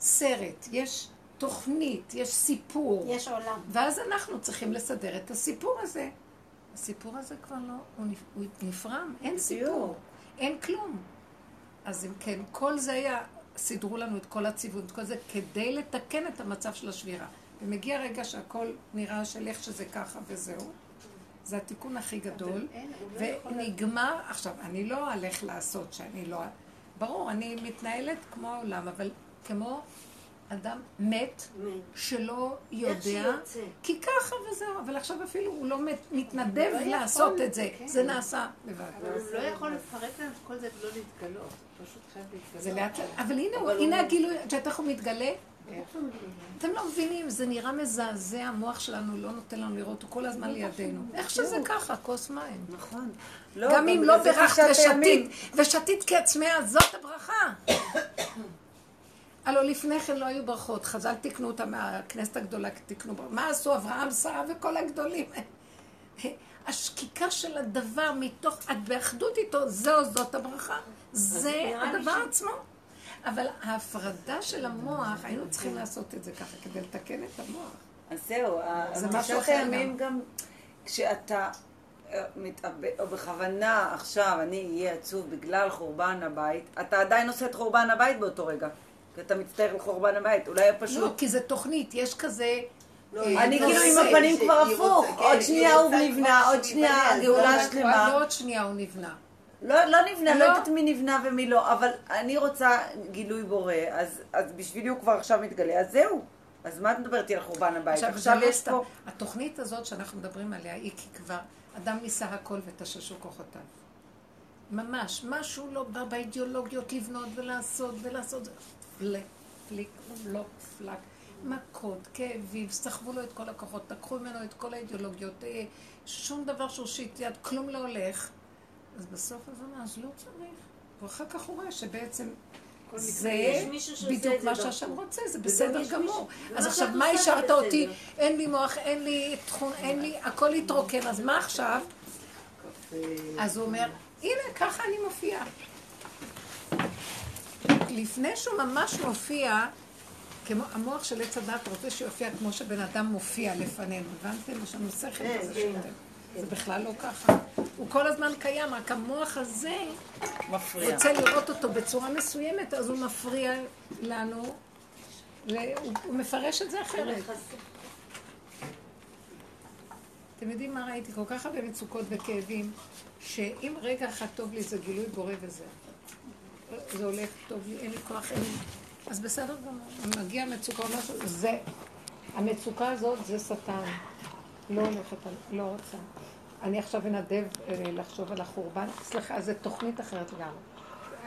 סרט, יש תוכנית, יש סיפור. יש עולם. ואז אנחנו צריכים לסדר את הסיפור הזה. הסיפור הזה כבר לא, הוא הוא נפרם, אין סיפור, אין כלום. אז אם כן, כל זה היה, סידרו לנו את כל הציווי, את כל זה, כדי לתקן את המצב של השבירה. ומגיע רגע שהכל נראה של איך שזה ככה וזהו. זה התיקון הכי גדול. לא ונגמר, עכשיו, אני לא אלך לעשות שאני לא... ברור, אני מתנהלת כמו העולם, אבל כמו אדם מת. שלא יודע. כי ככה וזהו, אבל עכשיו אפילו הוא לא מת- מתנדב לא לעשות את זה, כן. זה נעשה לבד. אבל הוא לא יכול לפרק להם את כל זה ולא להתגלות. פשוט חייב להתגלות. אבל הנה הגילוי, את יודעת איך הוא מתגלה? אתם לא מבינים, זה נראה מזעזע, המוח שלנו לא נותן לנו לראות, הוא כל הזמן לידינו. איך שזה ככה, כוס מים. נכון. גם אם לא הימים. ושתית, ושתית כעצמיה, זאת הברכה. הלוא לפני כן לא היו ברכות, חז"ל תיקנו אותה מהכנסת הגדולה, תיקנו ברכות. מה עשו אברהם, שרה וכל הגדולים? השקיקה של הדבר מתוך, את באחדות איתו, זהו, זאת הברכה. זה הדבר עצמו. אבל ההפרדה של המוח, היינו צריכים לעשות את זה ככה, כדי לתקן את המוח. אז זהו, זה משהו אחר הימים גם, כשאתה אה, מתאבד, או בכוונה עכשיו אני אהיה עצוב בגלל חורבן הבית, אתה עדיין עושה את חורבן הבית באותו רגע. כי אתה מצטער על חורבן הבית, אולי לא, פשוט... כי זה תוכנית, יש כזה... לא, אה, אני לא כאילו עם הפנים כבר הפוך, עוד שנייה הוא נבנה, עוד שנייה הגאולה לא-. לא עוד שנייה הוא נבנה. לא, לא נבנה, לא. לא יודעת מי נבנה ומי לא, אבל אני רוצה גילוי בורא, אז, אז בשבילי הוא כבר עכשיו מתגלה, אז זהו. אז מה את מדברת על חורבן הבית? עכשיו, עכשיו יש. פה... התוכנית הזאת שאנחנו מדברים עליה היא כי כבר אדם ניסה הכל ותששו כוחותיו. ממש, משהו לא בא באידיאולוגיות לבנות ולעשות ולעשות, פלק, פליק, לא פלק, מכות, כאבים, סחבו לו את כל הכוחות, לקחו ממנו את כל האידיאולוגיות, אה, שום דבר שהושיט יד, כלום לא הולך. אז בסוף אז אז לא צריך. ואחר כך הוא רואה שבעצם זה בדיוק מה דרכו. שהשם רוצה, זה בסדר יש גמור. אז עכשיו, מה השארת אותי? אין לי מוח, אין לי תכון, אין לי, הכל התרוקן, אז מה עכשיו? אז הוא אומר, הנה, ככה אני מופיע. לפני שהוא ממש מופיע, כמו המוח של עץ הדת רוצה שיופיע כמו שבן אדם מופיע לפנינו, הבנתם? יש לנו שכל כן, כזה כן. שאתם. זה בכלל לא ככה. הוא כל הזמן קיים, רק המוח הזה מפריע. רוצה לראות אותו בצורה מסוימת, אז הוא מפריע לנו, ו- הוא- הוא מפרש את זה אחרת. אתם יודעים מה ראיתי? כל כך הרבה מצוקות וכאבים, שאם רגע אחד טוב לי זה גילוי בורא וזה. זה הולך טוב לי, אין לי כוח, אין לי... אז בסדר גמור. מגיע מצוקה או משהו, זה... המצוקה הזאת זה שטן. לא הולכת, על- לא רוצה. אני עכשיו אנדב אה, לחשוב על החורבן. סליחה, זו תוכנית אחרת לגמרי.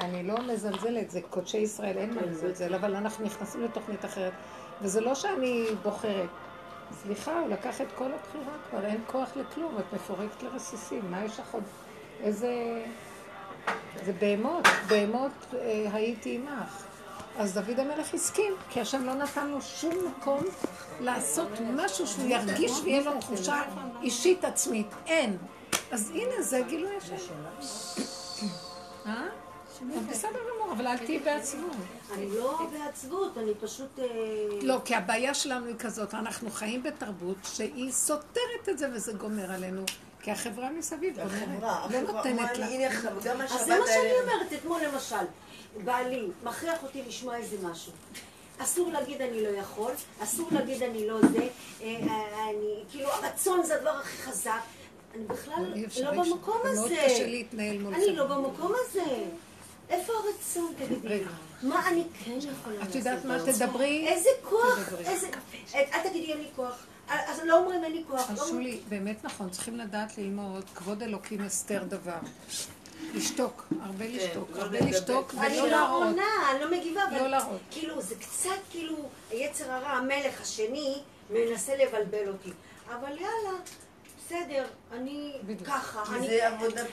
אני לא מזלזלת, זה קודשי ישראל, אין מה לזלזל, אבל אנחנו נכנסים לתוכנית אחרת. וזה לא שאני בוחרת. סליחה, הוא לקח את כל הבחירה כבר, אין כוח לכלום, את מפורקת לרסיסים, מה יש לך עוד? איזה... זה בהמות, בהמות אה, הייתי עמך. אז דוד המלך הסכים, כי השם לא נתן לו שום מקום לעשות משהו שהוא ירגיש ויהיה לו תחושה אישית עצמית. אין. אז הנה, זה גילוי השם. אה? בסדר גמור, אבל אל תהיי בעצבות. אני לא בעצבות, אני פשוט... אה, לא, כי הבעיה שלנו היא כזאת, אנחנו חיים בתרבות שהיא סותרת את זה וזה גומר עלינו. כי החברה מסביב החברה, גומרת, לא נותנת לה. הנה עכשיו, גם השבת אז זה מה שאני אומרת, אתמול למשל, בעלי מכריח אותי לשמוע איזה משהו. אסור להגיד אני לא יכול, אסור להגיד אני לא זה, אה, אה, אני, כאילו הרצון זה הדבר הכי חזק. אני בכלל לא. במקום זה מאוד הזה. קשה להתנהל מול אני לא. במקום הזה. איפה הרצון, תגידי? מה אני כן יכולה לעשות? את יודעת מה? תדברי. איזה כוח. איזה... את תגידי אין לי כוח. אז לא אומרים אין לי כוח. אז לא אומרים- שולי, באמת נכון, צריכים לדעת ללמוד, כבוד אלוקים הסתר דבר. לשתוק, הרבה לשתוק, לא הרבה. לשתוק אני ולא לא להראות. עונה, אני לא מגיבה, לא אבל. כאילו זה קצת כאילו היצר הרע, המלך השני, מנסה לבלבל אותי. אבל יאללה, בסדר, אני. ככה, אני-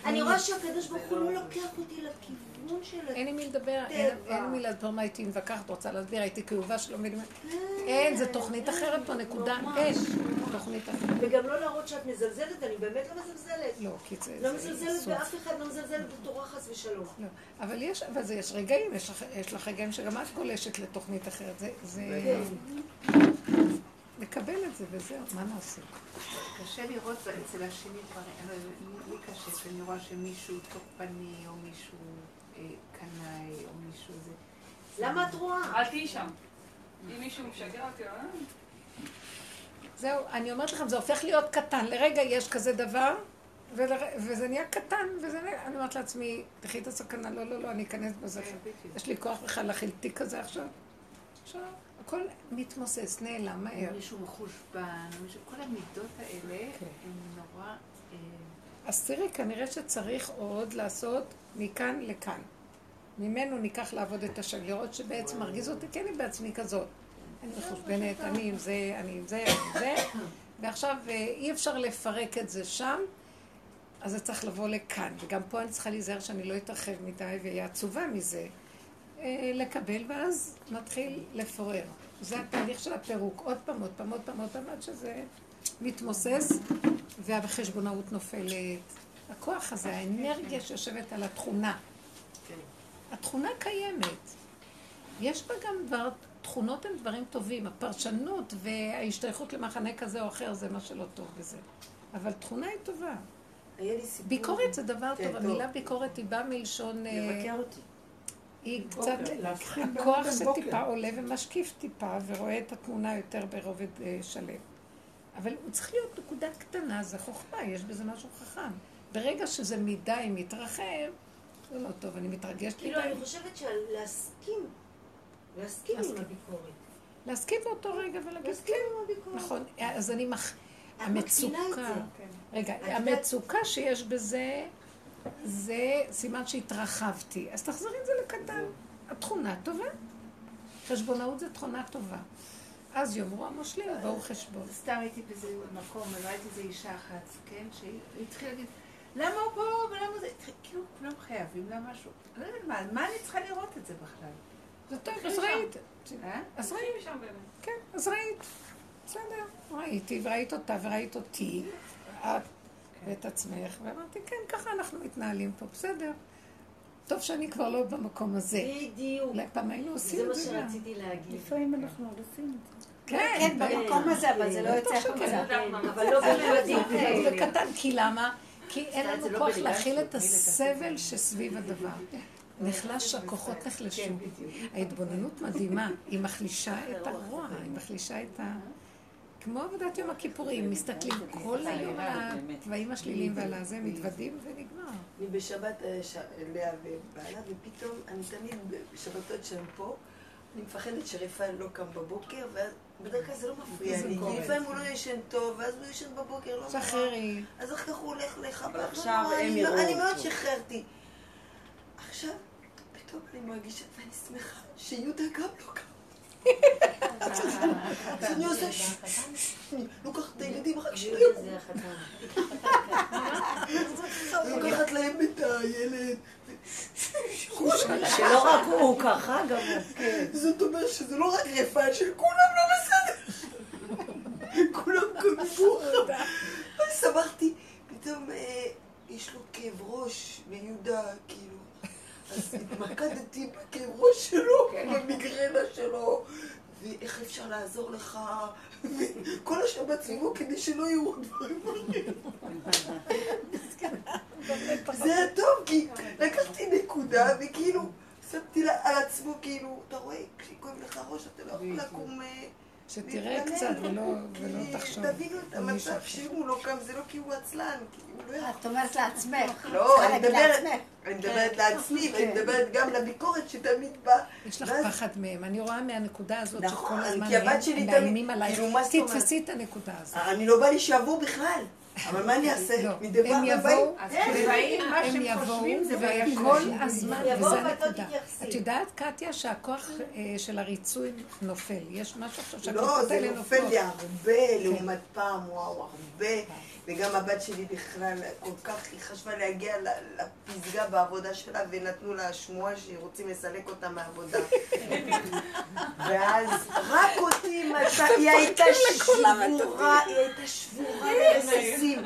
אני. רואה שהקדוש ברוך הוא לא לא- לוקח אותי לכיוון של אין עם מי לדבר, אין עם מי לדבר מה הייתי מתווכחת, רוצה להסביר, הייתי כאובה שלא מבינים. אין, זה תוכנית אחרת פה, נקודה. אין. תוכנית אחרת. וגם לא להראות שאת מזלזלת, אני באמת לא מזלזלת. לא, כי זה... לא מזלזלת. באף אחד, לא מזלזלת בתורה חס ושלום. לא, אבל יש, אבל זה, יש רגעים, יש לך, רגעים שגם את גולשת לתוכנית אחרת. זה, זה... לקבל את זה וזהו, מה נעשה? קשה לראות אצל השני דברים, לא יודעת, לי- קשה שאני רואה שמישהו תוקפני, או מישהו אה, קנאי, או מישהו זה. למה את רואה? אל תהיי שם. אם מישהו משגע אותי, אה? זהו, אני אומרת לכם, זה הופך להיות קטן. לרגע יש כזה דבר, ולר... וזה נהיה קטן, וזה נהיה... אני אומרת לעצמי, תחי את הסכנה, לא, לא, לא, אני אכנס בזה. כן. יש לי כוח בכלל להכיל תיק כזה עכשיו? עכשיו, הכל מתמוסס, נעלם מהר. מישהו מחושבן, מישהו, כל המידות האלה כן. הן נורא... אז תראי, כנראה שצריך עוד לעשות מכאן לכאן. ממנו ניקח לעבוד את השם, לראות שבעצם מרגיז אותי, כי אני בעצמי כזאת. אני מחושבנת, אני עם זה, אני עם זה, אני עם זה, ועכשיו אה, אי אפשר לפרק את זה שם, אז זה צריך לבוא לכאן. וגם פה אני צריכה להיזהר שאני לא אתרחב מדי ואהיה עצובה מזה. אה, לקבל, ואז מתחיל לפורר. זה התהליך של הפירוק. עוד פעם, עוד פעם, עוד פעם, עד שזה מתמוסס, והחשבונאות נופלת. הכוח הזה, האנרגיה שיושבת על התכונה. התכונה קיימת. יש בה גם דבר, תכונות הן דברים טובים. הפרשנות וההשתייכות למחנה כזה או אחר זה מה שלא טוב בזה. אבל תכונה היא טובה. ביקורת זה דבר כן, טוב. המילה ביקורת היא באה מלשון... אה, לבקר אותי. היא קצת, הכוח בין זה בוקר. טיפה עולה ומשקיף טיפה ורואה את התמונה יותר ברובד אה, שלם. אבל הוא צריך להיות נקודה קטנה, זה חוכמה, יש בזה משהו חכם. ברגע שזה מדי מתרחב, זה לא טוב, אני מתרגשת כאילו, מדי. אני חושבת שלהסכים, להסכים עם להסכים. הביקורת. להסכים באותו רגע ולהגיד, להסכים כן, עם הביקורת. נכון. אז אני מח... המצוקה, זה. רגע, המצוקה שיש בזה, זה סימן שהתרחבתי. אז תחזרי את זה לקטן. התכונה טובה. חשבונאות זה תכונה טובה. אז יאמרו המושלים, בואו חשבון. סתם הייתי באיזה מקום, וראיתי איזה אישה אחת, כן, שהיא התחילה להגיד, למה הוא פה ולמה זה, כאילו כולם חייבים לה משהו. אני לא יודעת מה, מה אני צריכה לראות את זה בכלל? זה טוב, אז ראית. אה? אז ראית. כן, אז ראית. בסדר, ראיתי, וראית אותה, וראית אותי, את ואת עצמך, ואמרתי, כן, ככה אנחנו מתנהלים פה, בסדר. טוב שאני כבר לא במקום הזה. בדיוק. אולי פעם היינו עושים זה את מה זה גם. שרציתי להגיד. לפעמים אנחנו עוד עושים את זה. כן, כן, במקום הזה, אבל זה לא יוצא. החוצה. אבל לא בממדים זה כאלה. קטן, כי למה? כי אין לנו לא כוח להכיל את הסבל שסביב הדבר. נחלש, הכוחות נחלשו. ההתבוננות מדהימה, היא מחלישה את הרוע, היא מחלישה את ה... כמו עבודת יום הכיפורים, מסתכלים כל היום על התוואים השליליים ועל הזה, מתוודים ונגמר. אני בשבת, אה, לאה ובעלה, ופתאום אני תמיד בשבתות שהם פה, אני מפחדת שרפאל לא קם בבוקר, ואז בדרך כלל זה לא מפריע לי, כי. לפעמים הוא לא ישן טוב, ואז הוא ישן בבוקר, לא נורא. שחררי. אז אחר כך הוא הולך לחב"ד, לא עכשיו הם אני- יראו אני מאוד אותו. שחררתי. עכשיו, פתאום אני מרגישה, ואני שמחה שיהודה גם לא קם. אז אני עושה, לוקחת את הילדים רק שנייה, יהודה זה החתן. לוקחת להם את הילד. שלא רק הוא ככה, גם הוא. זאת אומרת שזה לא רק רפאל, שכולם לא בסדר. כולם קמו אז שמחתי, פתאום אה, יש לו כאב ראש ביהודה, כאילו. אז התמקדתי בכאב ראש שלו, במיגרנה שלו, ואיך אפשר לעזור לך, וכל השבת סביבו כדי שלא יראו דברים אחרים. זה היה טוב, כי לקחתי נקודה וכאילו שמתי לה על עצמו, כאילו, אתה רואה, כשכואב לך ראש אתה לא יכול לקום... אה, שתראה. קצת ולא תחשוב. תבינו את המצב אחר. שאם הוא לא קם, זה לא כי הוא עצלן, כי הוא לא יכול. את אומרת לעצמך. לא, צריכה אני מדברת. אני מדברת לעצמי, ואני כן. מדברת גם לביקורת שתמיד באה. יש לך פחד מהם. אני רואה מהנקודה הזאת נכון, שכל הזמן הם תמיד- מאיימים עלייך. כאילו? תתפסי את הנקודה הזאת. אני לא בא לי שיבואו בכלל, אבל מה אני אעשה? לא, הם. יבואו, מה הם שהם יבואו, חושבים זה בעיה וכל. הזמן, וזה לא הנקודה. את יודעת, קטיה, שהכוח אה, של הריצוי נופל. יש משהו עכשיו לא, שהכוחות זה האלה נופל. לי הרבה לעומת פעם, וואו, הרבה. וגם הבת שלי בכלל, כל כך, היא חשבה להגיע לפסגה בעבודה שלה, ונתנו לה שמועה שרוצים לסלק אותה מהעבודה. ואז רק אותי מצא, היא הייתה שבורה, היא הייתה שבורה לרסיסים.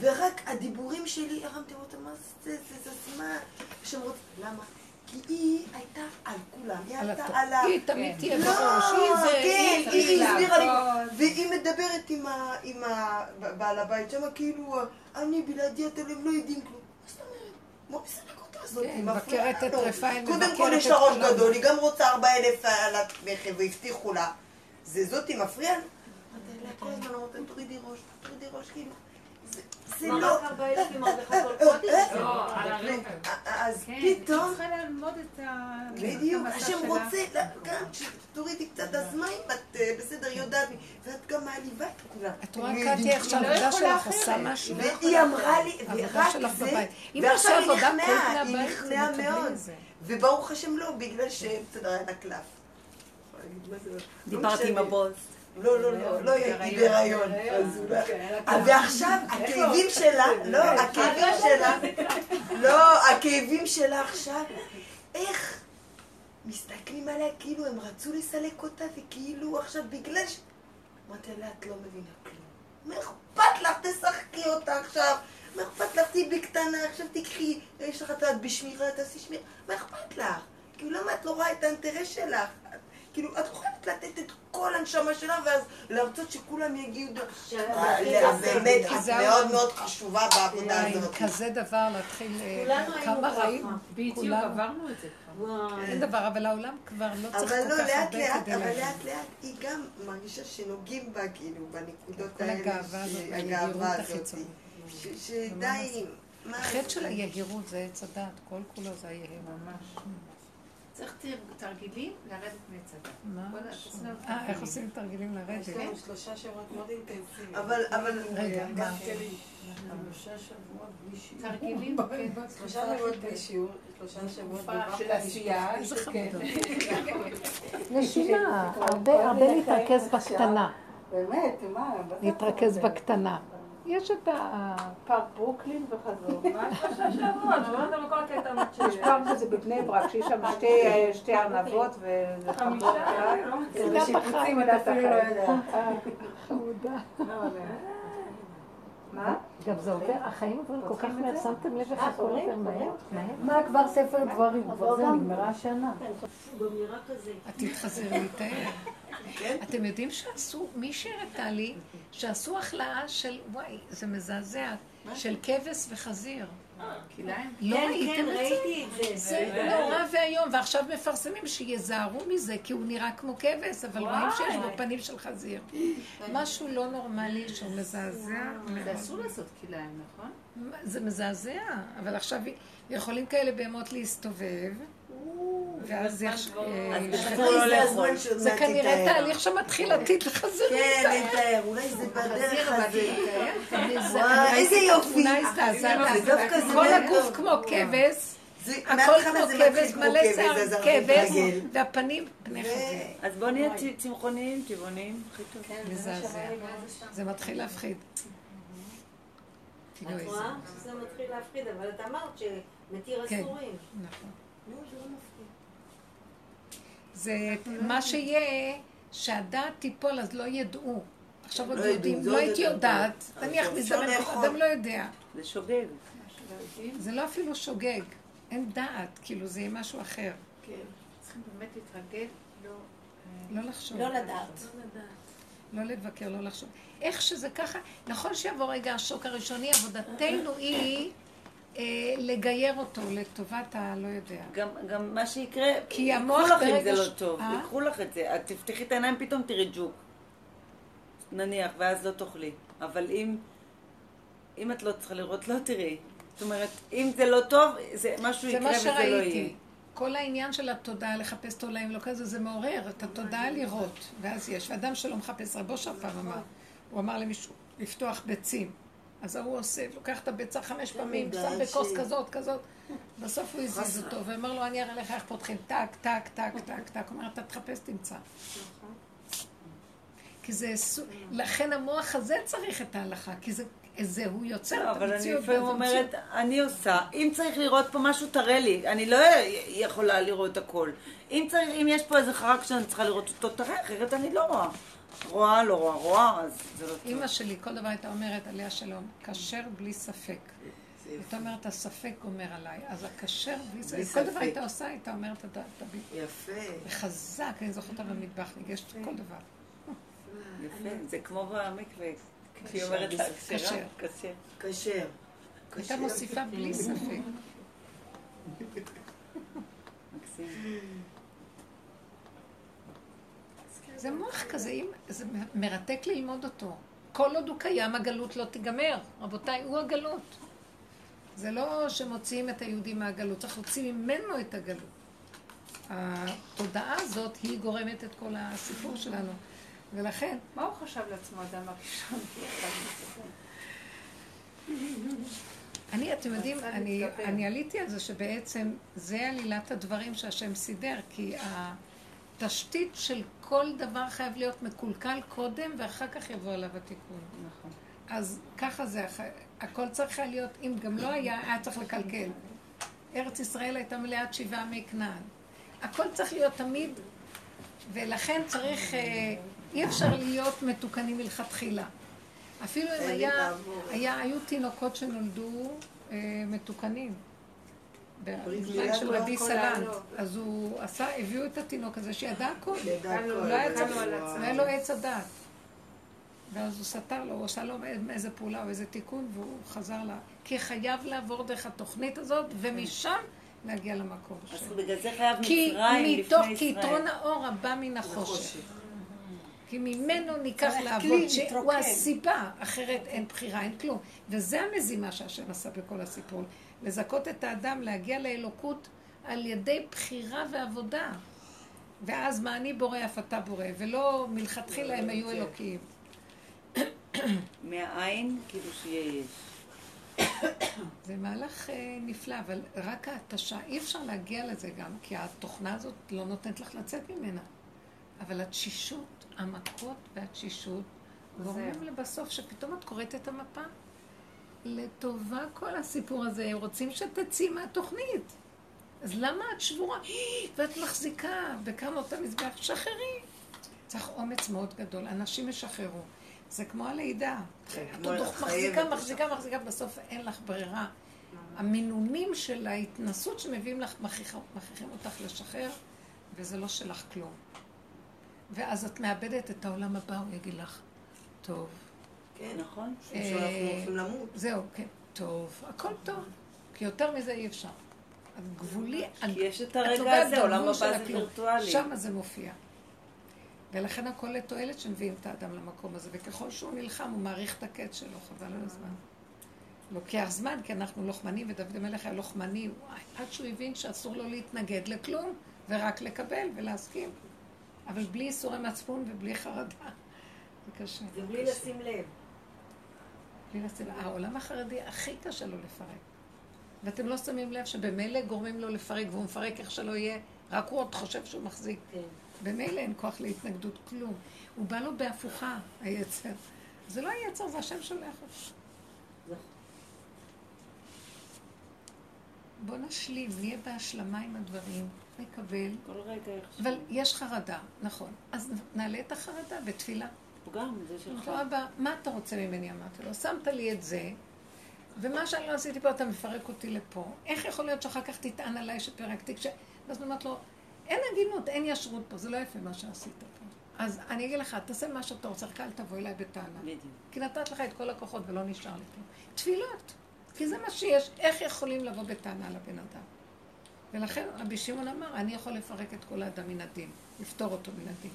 ורק הדיבורים שלי, הרמתם אותה, מה זה, זה, זה, מה? עכשיו רוצים, למה? כי היא הייתה על כולם, היא הייתה. על ה... היא תמיד תהיה לא, בראש, היא זה, כן, היא הסבירה לי. והיא מדברת עם ה- עם ה- בעל הבית שם, כאילו, אני בלעדי אתם לא יודעים כלום. מה זאת אומרת? מה אותה הזאת? כן, היא מפריעה את לנו. רפאל, קודם כל יש לה ראש. גדול, היא גם רוצה ארבע אלף על הרכב, והבטיחו לה. זה זאתי לה, כל הזמן אמרתי, תורידי ראש, תורידי ראש, כאילו. זה- לא... לא, אז כן, פתאום, צריכה ללמוד את ה... בדיוק, השם. רוצה, גם שתורידי קצת, אז מה אם את אה, בסדר, יודעת, ואת גם מעליבה את כולם. את רואה, קטי, איך כולם. שהעבודה שלך עושה. משהו. והיא אמרה לי, ורק זה, ועכשיו היא נכנעה, היא נכנעה מאוד. וברוך השם לא, בגלל שבסדר, היה לה קלף. לא דיברתי עם משנה. הבוס. לא, לא, לא, לא הייתי בהיריון. אולי- כן, אה, ועכשיו הכאבים שלה, לא, הכאבים שלה, לא, הכאבים שלה עכשיו, איך מסתכלים עליה כאילו הם רצו לסלק אותה, וכאילו עכשיו בגלל ש... אמרתי לה, את לא מבינה כלום. מה אכפת לך? תשחקי אותה עכשיו. מה אכפת לך? תהיי בקטנה, עכשיו תיקחי, יש לך את בשמירה, תעשי שמירה. מה אכפת לך? כאילו, למה את לא רואה את האינטרס שלך? את- כאילו, את חייבת לתת את כל הנשמה שלך, ואז להרצות שכולם יגיעו... באמת, את מאוד מאוד חשובה בעבודה הזאת. כזה דבר להתחיל, אה, כולנו היינו כמה ככה. רעים, בדיוק, עברנו את זה כבר. אין דבר, אבל העולם כבר לא צריך אבל כל לא, כך הרבה לאט, כדי אבל להבין. לאט לאט היא גם מרגישה שנוגעים בה, כאילו, בנקודות האלה. הגאווה הזאת, שדי, מה... החטא של היהירות זה עץ הדת, כל כולו זה היהירות. ממש. צריך תר- תרגילים לרדת מעץ הדת. אה, איך תרגילים. עושים תרגילים לרדת? כן. יש לנו שלושה שבועות מאוד אינטנסיביים. אבל, אבל... רגע, מה? שלושה שבועות בלי שיעור. תרגילים, כן. שלושה שבועות בלי שיעור, שלושה שבועות של עשייה. איזה כן. חמודות. נשימה, הרבה להתרכז בקטנה. באמת, מה? להתרכז בקטנה. יש את הפארק ברוקלין וחזור. מה שלושה שבועות? עברת בכל הקייטנות יש שלי. פארק כזה בבני ברק, שיש שם שתי- ארנבות וזה חמישה? לא לא יודע. חמודה. מה? גם זה עובר, החיים עוברים כל כך מהר, שמתם לב איך הכל עובר מהר? מה כבר ספר דברים? כבר זה נגמרה השנה. כזה. את תתחזרי להתאר. אתם יודעים שעשו, מישהי הראתה לי, שעשו החלאה של, וואי, זה מזעזע, של כבש וחזיר. לא כן, ראיתם כן, את זה? ראיתי את זה. זה נורא ואיום, ועכשיו מפרסמים שיזהרו מזה, כי הוא נראה כמו כבש, אבל רואים שיש בו פנים של חזיר. משהו לא נורמלי שהוא מזעזע זה. אסור לעשות כלאיים, נכון? זה מזעזע, אבל עכשיו יכולים כאלה בהמות להסתובב, ואז אה. בכלל זה כנראה. תהליך שמתחיל עתיד לחזיר. כן, נתאר, אולי זה בדרך וואי, כנראה איזה יופי. כל הגוף. כמו כבש, הכל כמו כבש, מלא שיער כבש. והפנים פני חזיר. אז בואו נהיה צמחוניים, טבעוניים, הכי טוב. מזעזע. זה מתחיל להפחיד. את. רואה? שזה מתחיל להפחיד, אבל את אמרת שמתיר כן. אסורים. נכון. זה לא מה שיהיה, שהדעת תיפול אז לא ידעו. עכשיו עוד לא יודעים, ידעו, זה לא עוד הייתי יודעת. נניח מזדמן. אדם לא יודע. זה שוגג. זה לא אפילו שוגג, אין דעת, כאילו זה יהיה משהו אחר. כן. צריכים באמת להתרגל, לא... לא לחשוב. לא לדעת. לא לבקר, לא לחשוב. איך שזה ככה, נכון שיבוא רגע השוק הראשוני, עבודתנו היא אה, לגייר אותו לטובת הלא יודע. גם, גם מה שיקרה, כי ייקחו המוח לך אם ברגע זה ש- לא טוב, אה? ייקחו לך את זה. את תפתחי את העיניים, פתאום תראי ג'וק. נניח, ואז לא תאכלי. אבל אם, אם את לא צריכה לראות, לא תראי. זאת אומרת, אם זה לא טוב, זה משהו זה יקרה מה וזה לא יהיה. שראיתי. כל העניין של התודעה, לחפש תולעים, לא כזה, זה מעורר את התודעה לראות, ואז יש. ואדם שלא מחפש, רבו שם פעם אמר, הוא אמר למישהו, לפתוח ביצים. אז ההוא עושה, לוקח את הביצה חמש פעמים, שם בכוס כזאת, כזאת. בסוף הוא הזיז אותו, ואמר לו, אני אראה לך איך פותחים, טק, טק, טק, טק, טק. הוא אומר, אתה תחפש, תמצא. כי זה, לכן המוח הזה צריך את ההלכה, כי זה, זה הוא יוצר לא, את אבל אני המציאות. לפעמים אומרת, אני עושה, אם צריך לראות פה משהו, תראה לי. אני לא יכולה לראות הכל. אם צריך, אם יש פה איזה חרק שאני צריכה לראות אותו, תראה, אחרת אני לא רואה. רואה, לא רואה, רואה, אז זה לא טוב. אימא שלי כל דבר הייתה אומרת עליה שלום, כשר בלי ספק. הייתה אומרת, הספק גומר עליי. אז הכשר בלי ספק. כל דבר. הייתה עושה, הייתה אומרת, אתה תביא. יפה. וחזק, אני זוכרת אותה במטבח, ניגשת כל דבר. יפה, זה כמו במקווה. שהיא אומרת לה, כשר. כשר. הייתה מוסיפה בלי ספק. מקסים. זה מוח כזה, אם- זה מרתק ללמוד אותו. כל עוד הוא קיים, הגלות לא תיגמר. רבותיי, הוא הגלות. זה לא שמוציאים את היהודי מהגלות, צריך להוציא ממנו את הגלות. התודעה הזאת היא גורמת את כל הסיפור שלנו. ולכן... מה הוא חשב לעצמו, אדם הראשון? אני, אתם יודעים, אני, אני עליתי על זה שבעצם זה עלילת הדברים שהשם סידר, כי התשתית של כל דבר חייב להיות מקולקל קודם, ואחר כך יבוא עליו התיקון. נכון. אז ככה זה, הכל צריך להיות, אם גם לא היה, היה צריך לקלקל. ארץ ישראל הייתה מלאת שבעה מי כנען. הכל צריך להיות תמיד, ולכן צריך, אה, אי אפשר להיות מתוקנים מלכתחילה. אפילו אם היה, היה, היו תינוקות שנולדו אה, מתוקנים. בזמן של רבי סלנט, אז הוא עשה, הביאו את התינוק הזה שידע הכל, לא היה לו עץ הדת. ואז הוא סתר לו, הוא עשה לו איזה פעולה או איזה תיקון, והוא חזר לה. כי חייב לעבור דרך התוכנית הזאת, ומשם להגיע למקור שלו. אז בגלל זה חייב מצרים לפני ישראל. כי יתרון האור הבא מן החושך. כי ממנו ניקח לעבוד, שהוא הסיבה, אחרת אין בחירה, אין כלום. וזה המזימה שהשם עשה בכל הסיפור. לזכות את האדם להגיע לאלוקות על ידי בחירה ועבודה. ואז מה אני בורא אף אתה בורא, ולא מלכתחילה הם היו אלוקים. מהעין, כאילו שיהיה יש. זה מהלך אה, נפלא, אבל רק ההתשה, אי אפשר להגיע לזה גם, כי התוכנה הזאת לא נותנת לך לצאת ממנה. אבל התשישות, המכות והתשישות, גורמים לבסוף שפתאום את קוראת את המפה. לטובה כל הסיפור הזה, הם רוצים שתצאי מהתוכנית. אז למה את שבורה? ואת מחזיקה בכמה אותה מזבח, שחררי. צריך אומץ מאוד גדול, אנשים ישחררו. זה כמו הלידה. כן, את עוד מחזיקה, מחזיקה, מחזיקה, בסוף אין לך ברירה. המינונים של ההתנסות שמביאים לך, מכריחים אותך לשחרר, וזה לא שלך כלום. ואז את מאבדת את העולם הבא, הוא יגיד לך, טוב. כן, נכון. שאנחנו הולכים למות. זהו, כן, טוב. הכל טוב. כי יותר מזה אי אפשר. גבולי, כי יש את הרגע הזה, עולם הבא זה וירטואלי. שם זה מופיע. ולכן הכל לתועלת שמביאים את האדם למקום הזה, וככל שהוא נלחם הוא מעריך את הקץ שלו, חבל על הזמן. לוקח זמן, כי אנחנו לוחמנים, ודוד המלך היה לוחמני, עד שהוא הבין שאסור לו להתנגד לכלום, ורק לקבל ולהסכים. אבל בלי ייסורי מצפון ובלי חרדה. זה קשה. ובלי לשים לב. בלי לשים. העולם החרדי הכי קשה לו לפרק. ואתם לא שמים לב שבמילא גורמים לו לפרק, והוא מפרק איך שלא יהיה, רק הוא עוד חושב שהוא מחזיק. כן. במילא אין כוח להתנגדות כלום. הוא בא לו בהפוכה, היצר. זה לא היצר, זה השם שולח אותו. בוא נשלים, נהיה בהשלמה עם הדברים, נקבל. כל רגע איך אבל יש חרדה, נכון. אז נעלה את החרדה בתפילה. גם, זה שלך. אבא, מה אתה רוצה ממני? אמרתי לו, שמת לי את זה, ומה שאני לא עשיתי פה, אתה מפרק אותי לפה. איך יכול להיות שאחר כך תטען עליי שפרקתי? כש... ואז אמרתי לו, אין הגינות, אין ישרות פה, זה לא יפה מה שעשית פה. אז אני אגיד לך, תעשה מה שאתה רוצה, רק אל תבוא אליי בטענה. בדיוק. כי נתת לך את כל הכוחות ולא נשאר לי כלום. תפילות, כי זה מה שיש. איך יכולים לבוא בטענה לבן אדם? ולכן רבי שמעון אמר, אני יכול לפרק את כל האדם מן הדין, לפתור אותו מן הדין.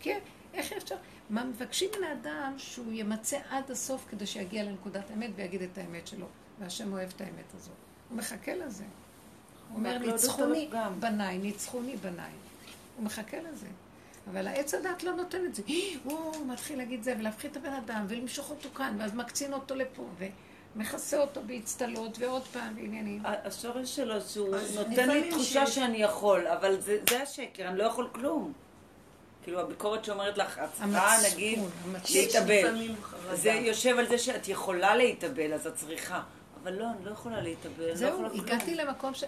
כי איך אפשר? מה מבקשים מן האדם שהוא ימצא עד הסוף כדי שיגיע לנקודת האמת ויגיד את האמת שלו. והשם אוהב את האמת הזאת. הוא מחכה לזה. הוא אומר, ניצחוני בניי, ניצחוני בניי. הוא מחכה לזה. אבל העץ הדת לא נותן את זה. הוא מתחיל להגיד זה, ולהפחית את הבן אדם, ולמשוך אותו כאן, ואז מקצין אותו לפה, ומכסה אותו באצטלות, ועוד פעם בעניינים. השורש שלו, שהוא נותן לי תחושה שאני יכול, אבל זה השקר, אני לא יכול כלום. כאילו הביקורת שאומרת לך, את צריכה נגיד להתאבל. זה יושב על זה שאת יכולה להתאבל, אז את צריכה. אבל לא, אני לא יכולה להתאבל. לא זהו, לא הגעתי למקום ש...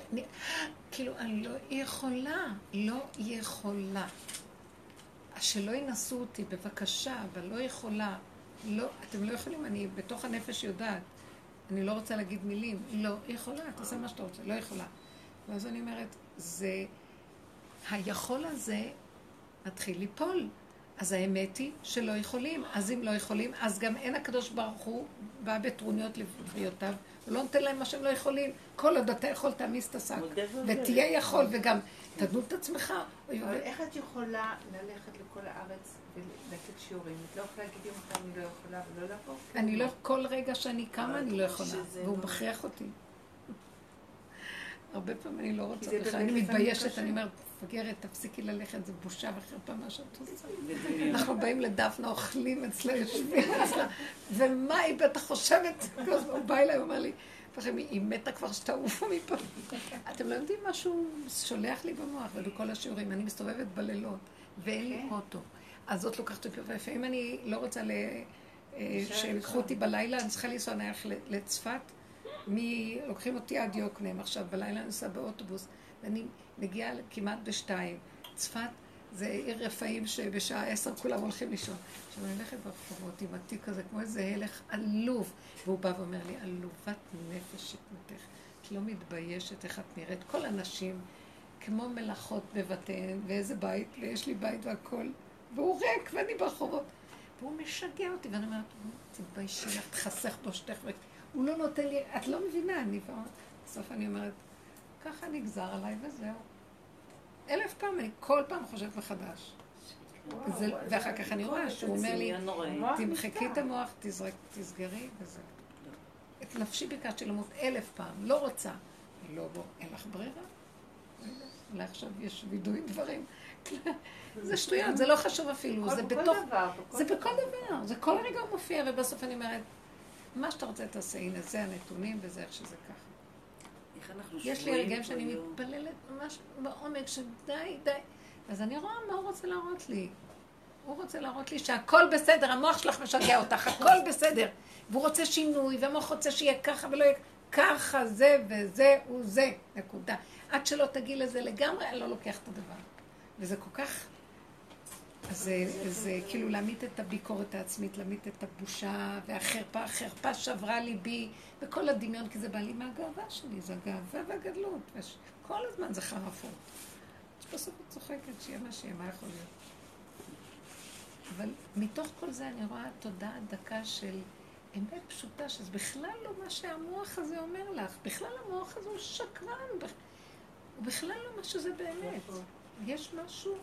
כאילו, אני לא יכולה, לא יכולה. שלא ינסו אותי, בבקשה, אבל לא יכולה. לא, אתם לא יכולים, אני בתוך הנפש יודעת. אני לא רוצה להגיד מילים. לא יכולה, תעשה מה שאתה רוצה, לא יכולה. ואז אני אומרת, זה... היכול הזה מתחיל ליפול. אז האמת היא שלא יכולים. אז אם לא יכולים, אז גם אין הקדוש ברוך הוא בא בטרוניות לבריאותיו, ולא נותן להם מה שהם לא יכולים. כל עוד אתה יכול, תעמיס את השק. ותהיה יכול, וגם תדון את עצמך. אבל איך את יכולה ללכת לכל הארץ ולתת שיעורים? את לא יכולה להגיד יום אחד אני לא יכולה ולא לבוא? אני לא, כל רגע שאני קמה אני לא יכולה, והוא מכריח אותי. הרבה פעמים אני לא רוצה בכלל, אני מתביישת. אני אומרת, מפגרת, תפסיקי ללכת, זה בושה וחרפה מה שאת עושה. אנחנו באים לדפנה, אוכלים אצלה, יושבים אצלה, ומה היא בטח חושבת? הוא בא אליי, הוא אומר לי, "פחד, היא מתה כבר שתעופו מפה. אתם לא יודעים מה שהוא שולח לי במוח, ובכל השיעורים, אני מסתובבת בלילות, ואין לי אוטו. אז זאת לוקחת אותי, ולפעמים אני לא רוצה. אה, שיקחו אותי בלילה, אני צריכה לנסוע נניח ל- לצפת, מ- לוקחים אותי עד יוקנעם עכשיו, בלילה אני נוסעה באוטובוס, ואני מגיעה כמעט בשתיים. צפת זה עיר רפאים שבשעה עשר כולם הולכים לישון. עכשיו אני הולכת ברחובות עם התיק הזה, כמו איזה הלך עלוב, והוא בא ואומר לי, עלובת נפש שכמותך, את לא מתביישת איך את נראית. כל הנשים כמו מלאכות בבתיהן, ואיזה בית, ויש לי בית והכול, והוא ריק ואני ברחובות. והוא משגע אותי, ואני אומרת, תתביישי לך, תחסך בושתך. הוא לא נותן לי, את לא מבינה, אני כבר... בסוף אני אומרת, ככה נגזר עליי וזהו. אלף אני כל פעם חושבת מחדש. זה- ואחר כך אני רואה שהוא אומר לי. תמחקי את המוח, תזרק, תסגרי, וזהו. את נפשי ביקשתי למות אלף פעם, לא רוצה. לא, בוא, אין לך ברירה. אולי עכשיו יש וידוי דברים. זה שטויות, זה לא חשוב אפילו, זה בכל בתוך... דבר, זה בכל דבר, זה כל רגע הוא מופיע, ובסוף אני אומרת, מה שאתה רוצה תעשה, הנה זה הנתונים וזה איך שזה ככה. יש לי שבויים רגעים כל שאני. מתפללת ממש בעומק שדי, די. אז אני רואה מה הוא רוצה להראות לי. הוא רוצה להראות לי שהכל בסדר, המוח שלך משגע אותך, הכל בסדר. והוא רוצה שינוי, והמוח רוצה שיהיה ככה ולא יהיה ככה, זה וזה הוא זה, נקודה. עד שלא תגיעי לזה לגמרי, אני לא לוקח את הדבר. וזה כל כך... אז זה, זה כאילו להמית את הביקורת העצמית, להמית את הבושה והחרפה, החרפה שברה ליבי, וכל הדמיון, כי זה בא לי מהגאווה שלי, זה הגאווה והגדלות. כל הזמן זה חרפות. בסוף את צוחקת, שיהיה מה שיהיה, מה יכול להיות? אבל מתוך כל זה אני רואה תודעה דקה של אמת פשוטה, שזה בכלל לא מה שהמוח הזה אומר לך. בכלל המוח הזה הוא שקרן. הוא בכלל לא מה שזה באמת. יש משהו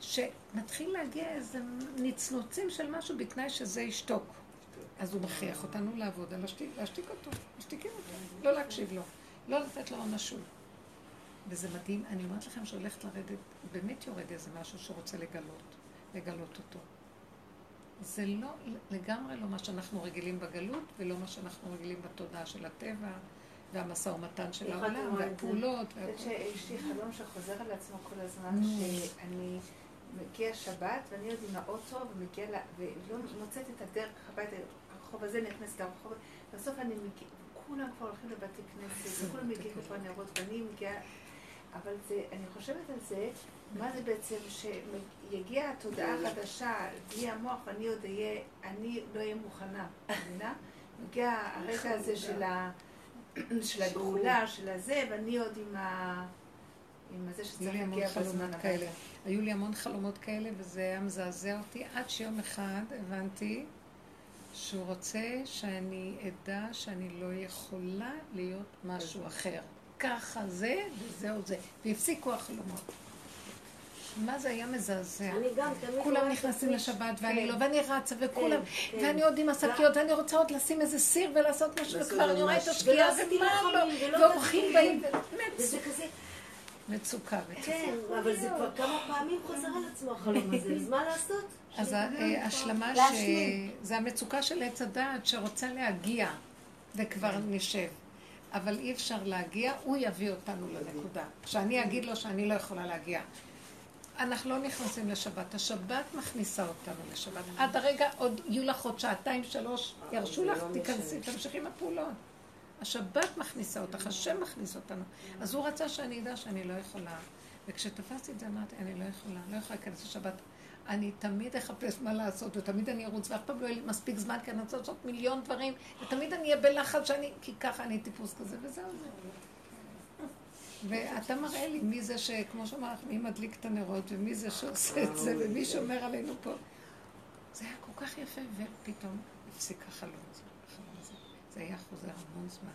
שמתחיל להגיע איזה נצנוצים של משהו בתנאי שזה ישתוק. אז הוא מכריח אותנו לעבוד להשתיק, להשתיק אותו, משתיקים אותו, לא להקשיב לו, לא לתת לו ממשות. וזה מדהים, אני אומרת לכם שהולכת לרדת, באמת יורד איזה משהו שרוצה לגלות, לגלות אותו. זה לא, לגמרי לא מה שאנחנו רגילים בגלות, ולא מה שאנחנו רגילים בתודעה של הטבע, והמשא ומתן של העולם? והפעולות, אני. חושבת שיש לי חלום שחוזר על עצמו כל הזמן. שאני מגיע שבת ואני עוד עם האוטו ומגיע ל... ולא מוצאת את הדרך הביתה, הרחוב הזה נכנס לרחוב, בסוף אני מגיעה, כולם כבר הולכים לבתי כנסת, וכולם מגיעים כבר נרות, ואני מגיעה, אבל זה, אני חושבת על זה, מה זה בעצם, שיגיע התודעה החדשה, בלי המוח, ואני עוד אהיה, אני לא אהיה מוכנה, מבינה? מגיע הרגע הזה. של הגאולה, של הזה, ואני עוד עם ה... עם היו שצריך להגיע בזמן. כאלה. היו לי המון חלומות כאלה, וזה היה מזעזע אותי, עד שיום אחד הבנתי שהוא רוצה שאני אדע שאני לא יכולה להיות משהו אחר. ככה זה, וזהו זה. והפסיקו החלומות. מה זה היה מזעזע. אני גם תמיד כולם נכנסים לשבת ואני כן. לא, ואני רצה וכולם, כן. ואני עוד עם השקיות, ואני רוצה עוד לשים איזה סיר ולעשות משהו, וכבר אני רואה את. השקיעה, ומה לא, ואורחים באים, וזה כזה, מצוקה, מצוקה. כן, אבל זה כבר כמה פעמים חוזר על עצמו החלום הזה, אז מה לעשות? אז ההשלמה ש... להשלים. זה המצוקה של עץ הדעת שרוצה להגיע, וכבר נשב. אבל אי אפשר להגיע, הוא יביא אותנו לנקודה. כשאני אגיד לו שאני לא יכולה להגיע. אנחנו לא נכנסים לשבת, השבת מכניסה אותנו לשבת. עד הרגע עוד יהיו לך עוד שעתיים, שלוש, ירשו לך, תיכנסי, תמשיכי עם הפעולות. השבת מכניסה אותך, השם מכניס אותנו. אז הוא רצה שאני אדע שאני לא יכולה. וכשתפסתי את זה אמרתי, אני לא יכולה, לא יכולה להיכנס לשבת. אני תמיד אחפש מה לעשות, ותמיד אני ארוץ, ואף פעם לא יהיה לי מספיק זמן, כי אני רוצה לעשות מיליון דברים, ותמיד אני אהיה בלחץ שאני, כי ככה אני טיפוס כזה, וזהו זה. ואתה מראה לי מי זה שכמו שאמר לך, מי מדליק את הנרות, ומי זה שעושה את זה, ומי שומר עלינו פה. זה היה כל כך יפה, ופתאום הפסיק החלום. זה היה חוזר המון זמן.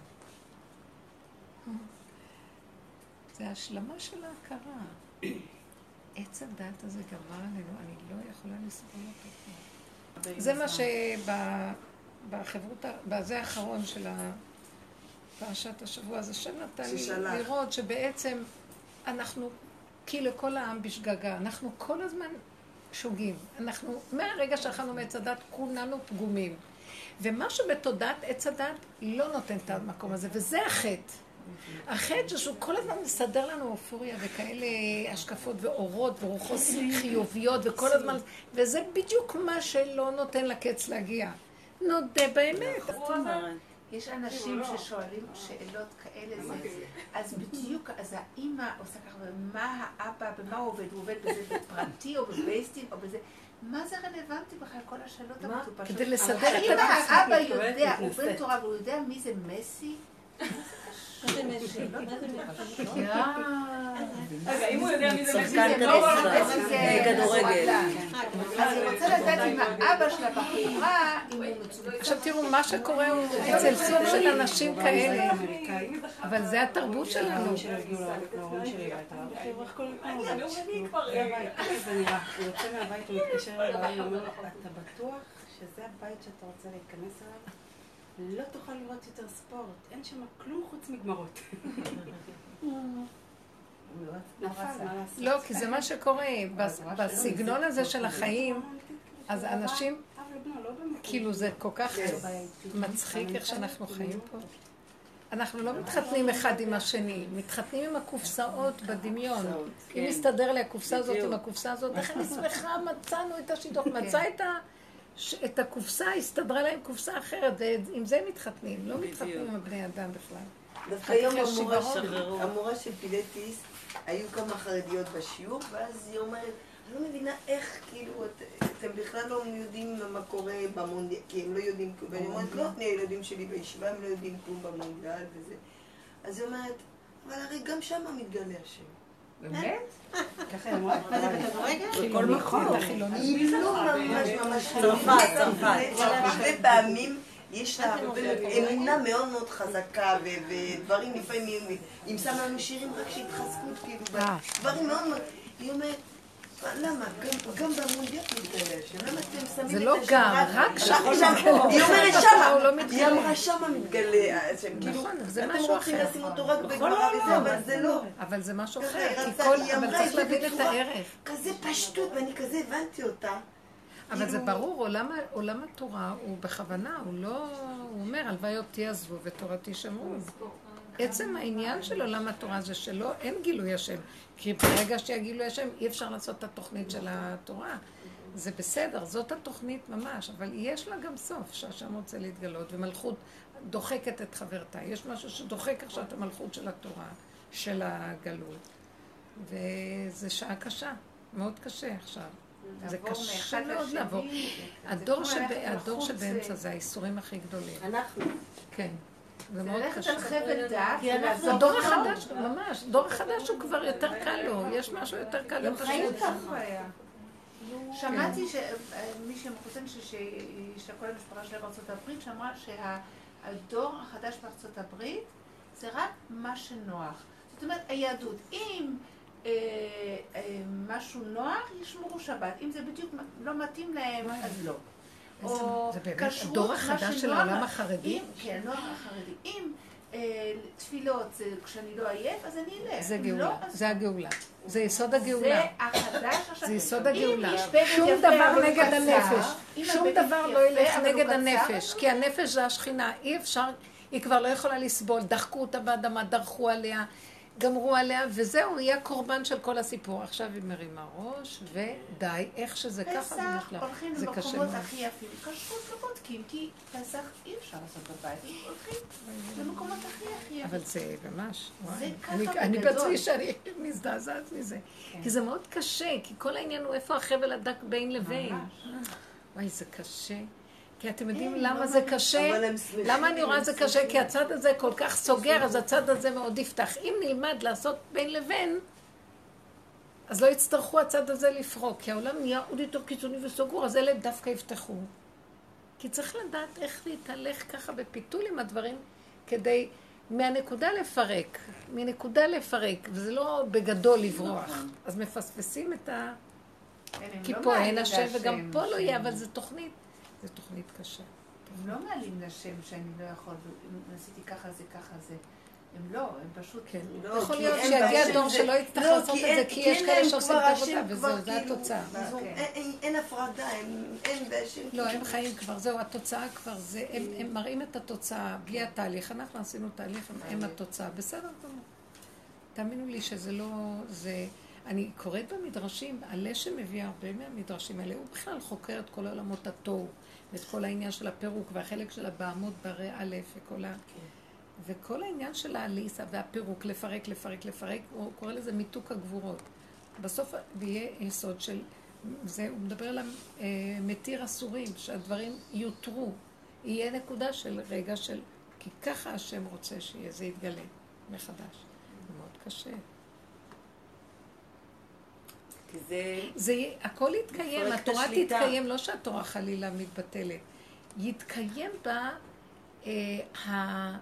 זה השלמה של ההכרה. עץ הדת הזה גמר עלינו, אני לא יכולה לסבול אותו. זה מה שבחברות, בזה האחרון של ה... בפרשת השבוע, אז השם נתן לי. לראות שבעצם אנחנו, כאילו כל העם בשגגה, אנחנו כל הזמן שוגים. אנחנו, מהרגע שאכלנו מעץ הדת, כולנו פגומים. ומשהו בתודעת עץ הדת לא נותן את המקום הזה, וזה החטא. החטא שהוא כל הזמן מסדר לנו אופוריה וכאלה השקפות ואורות ורוחות חיוביות וכל הזמן, וזה בדיוק מה שלא נותן לקץ להגיע. נודה באמת. יש אנשים ששואלים שאלות כאלה, זה, אז בדיוק, אז האימא עושה ככה, ומה האבא, במה הוא עובד? הוא עובד בזה בפרטי או בבייסטים או בזה? מה זה רלוונטי בכלל, כל השאלות המטופשות? כדי לסדר את האם. האבא יודע, הוא בן תורה והוא יודע מי זה מסי? רגע, אם הוא יודע מי זה מסי, שחקן זה. כדורסל. זה כדורגל. אז היא רוצה לדעת אם האבא שלה בחברה. עכשיו תראו, מה שקורה הוא אצל סוג של אנשים כאלה, אבל זה התרבות שלנו. אתה בטוח שזה הבית שאתה רוצה להיכנס אליו? לא תוכל לראות יותר ספורט, אין שם כלום חוץ מגמרות. לא, כי זה מה שקורה, בס- בסגנון הזה של החיים, אז אנשים, לא. כאילו זה כל כך מצחיק איך שאנחנו חיים פה. אנחנו לא מתחתנים אחד עם השני, מתחתנים עם הקופסאות בדמיון. אם מסתדר לי הקופסה הזאת עם הקופסה הזאת, איך אני שמחה, מצאנו את השידוך, מצא את ה... ש- את הקופסה, הסתדרה להם קופסה אחרת, ועם זה מתחתנים, לא מתחתנים עם הבני אדם בכלל. דווקא היום המורה. של- פילטיס, היו כמה חרדיות בשיעור, ואז היא אומרת, אני לא מבינה איך, כאילו, את- אתם בכלל לא יודעים מה קורה במונדיאל, כי הם לא יודעים כלום. ואני אומרת, לא, אני הילדים שלי בישיבה, הם לא יודעים כלום במונדיאל וזה. אז היא אומרת, אבל הרי גם שם מתגלה השם. באמת? ככה היא אמרה, מה זה בכדורגל? בכל מקום. היא לא ממש ממש... צרפת, צרפת. הרבה פעמים יש לה אמונה מאוד מאוד חזקה, ודברים לפעמים, היא שמה לנו שירים רק של התחזקות, כאילו, אה. דברים מאוד מאוד... היא אומרת, "מה, למה? גם- גם במונדיאל מתגלה השם, למה אתם שמים זה לא גם, רק שם? היא אומרת שמה, לא היא. אמרה שמה מתגלה כאילו, נכון, זה אתם משהו רוצים אחר. לשים אותו רק בגמרא וזה, אבל זה לא. אבל זה משהו אחר, אבל צריך להבין את הערך. כזה פשטות, ואני כזה הבנתי אותה. אבל זה כאילו- ברור, עולם, עולם התורה הוא בכוונה, הוא לא, הוא אומר, הלוואי אותי עזבו ותורתי שמרו. עצם העניין של עולם התורה זה שלא, אין גילוי השם. כי ברגע שיהיה גילוי השם, אי אפשר לעשות את התוכנית של התורה. זה בסדר, זאת התוכנית ממש, אבל יש לה גם סוף, שהשם רוצה להתגלות, ומלכות דוחקת את חברתה. יש משהו שדוחק עכשיו את המלכות של התורה, של הגלות. וזה שעה קשה, מאוד קשה עכשיו. זה קשה מאוד לעבור. הדור, שבאמצע זה האיסורים הכי גדולים. אנחנו. כן. זה זה מאוד ללכת קשה. על חבל דעת כי אנחנו לו. החדש, ממש, דור החדש הוא כבר יותר קל לו, יש משהו יותר קל לו חיים. ככה היה. שמעתי שמישהי מחותנת שיש לה כל המשפחה שלה בארצות הברית, שאמרה שהדור החדש בארצות הברית זה רק מה שנוח. זאת אומרת, היהדות, אם אה, אה, משהו נוח, ישמרו שבת. אם זה בדיוק לא מתאים להם, אז לא. או זה באמת כשרות, הדור החדש של העולם החרדי? כן, נוח החרדי. אם אה, תפילות זה כשאני לא עייף, אז אני אלך. זה גאולה, לא, אז זה הגאולה. זה יסוד זה הגאולה. החדש עכשיו. זה יסוד הגאולה. שום דבר נגד הנפש. שום דבר לא ילך נגד הנפש. כי הנפש זה השכינה. אי אפשר, היא כבר לא יכולה לסבול. דחקו אותה באדמה, דרכו עליה, גמרו עליה, וזהו, היא הקורבן של כל הסיפור. עכשיו היא מרימה ראש, ודי, איך שזה ככה, זה פסח נפלא. הולכים זה קשה למקומות. הכי יפים. כשרות לא בודקים, כי פסח אי אפשר לעשות בבית. הולכים למקומות הכי הכי יפים. אבל זה ממש, וואי. אני. בעצמי שאני מזדעזעת מזה. כי זה מאוד קשה, כי כל העניין הוא איפה החבל הדק בין לבין. וואי, זה קשה. כי אתם יודעים למה זה קשה? למה אני רואה זה קשה? כי הצד הזה כל כך סוגר, אז הצד הזה מאוד יפתח. אם נלמד לעשות בין לבין, אז לא יצטרכו הצד הזה לפרוק, כי העולם נהיה עוד יותר קיצוני וסגור, אז אלה דווקא יפתחו. כי צריך לדעת איך להתהלך ככה בפיתול עם הדברים, כדי מהנקודה לפרק, מנקודה לפרק, וזה לא בגדול לברוח. אז מפספסים את ה... כן, כי לא פה אין השם, וגם פה לא יהיה, אבל זו תוכנית, זו תוכנית קשה. הם לא מעלים לשם שאני לא יכול, אם עשיתי ככה זה ככה זה. הם לא, הם פשוט... כן. לא, יכול להיות שיגיע דור שלא יצטרך לא, לעשות את זה, כי כי יש כאלה שעושים את העבודה, וזהו, זה כאילו- התוצאה. כן. אין- אין- אין הפרדה, אין בהשם. לא, הם חיים כבר, זהו, התוצאה כבר, זה, הם, הם מראים את התוצאה בלי התהליך. אנחנו עשינו תהליך, הם, הם התוצאה. בסדר גמור. תאמינו לי שזה לא, זה... אני קוראת במדרשים, הלשם מביא הרבה מהמדרשים האלה. הוא בכלל חוקר את כל עולמות התוהו, ואת כל העניין של הפירוק, והחלק של הבעמות ברי א', וכל ה... וכל העניין של האליסה והפירוק, לפרק, לפרק, לפרק, הוא קורא לזה מיתוק הגבורות. בסוף יהיה יסוד של, זה, הוא מדבר על המתיר אסורים, שהדברים יותרו. יהיה נקודה של רגע של, כי ככה השם רוצה שיהיה, זה יתגלה מחדש. זה מאוד קשה. כי זה... זה, הכל יתקיים, התורה. תתקיים, לא שהתורה חלילה מתבטלת. יתקיים בה אה,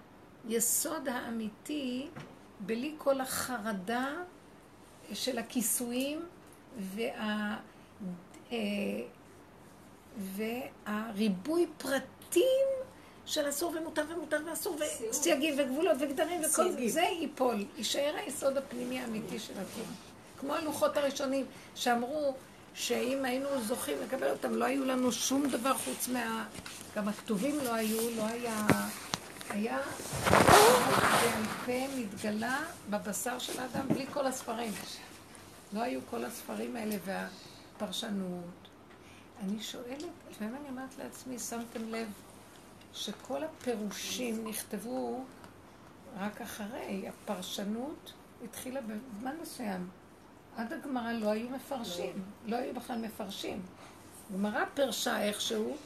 היסוד האמיתי בלי כל החרדה של הכיסויים וה, אה, והריבוי פרטים של אסור ומותר ומותר ואסור וסייגים וגבולות וגדרים וכל זה, זה ייפול, יישאר היסוד הפנימי האמיתי של התורה. כמו הלוחות הראשונים שאמרו שאם היינו זוכים לקבל אותם, לא היו לנו שום דבר חוץ מה... גם הכתובים לא היו, לא היה... היה בעל פה מתגלה בבשר של האדם בלי כל הספרים. לא היו כל הספרים האלה והפרשנות. אני שואלת, לפעמים אני אומרת לעצמי, שמתם לב שכל הפירושים נכתבו רק אחרי, הפרשנות התחילה בזמן מסוים. עד הגמרא לא היו מפרשים, לא היו בכלל מפרשים. גמרא פרשה איכשהו,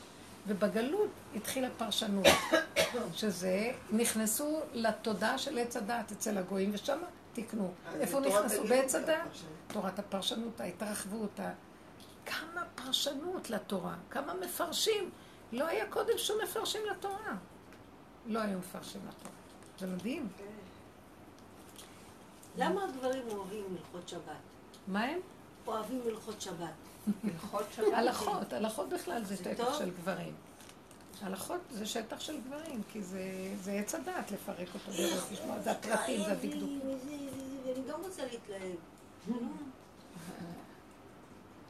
ובגלות התחילה פרשנות, שזה, נכנסו לתודעה של עץ הדעת אצל הגויים, ושם תיקנו. איפה נכנסו? בעץ הדעת? תורת הפרשנות, ההתרחבות, ה- כמה פרשנות לתורה, כמה מפרשים. לא היה קודם שום מפרשים לתורה. לא היו מפרשים לתורה. זה מדהים. למה הגברים אוהבים הלכות שבת? מה הם? אוהבים הלכות שבת. הלכות שבת. הלכות, הלכות בכלל זה שטח? של גברים. הלכות זה שטח של גברים, כי זה, עץ הדעת לפרק אותו זה הפרטים, זה הדקדוק. אני גם רוצה להתלהב.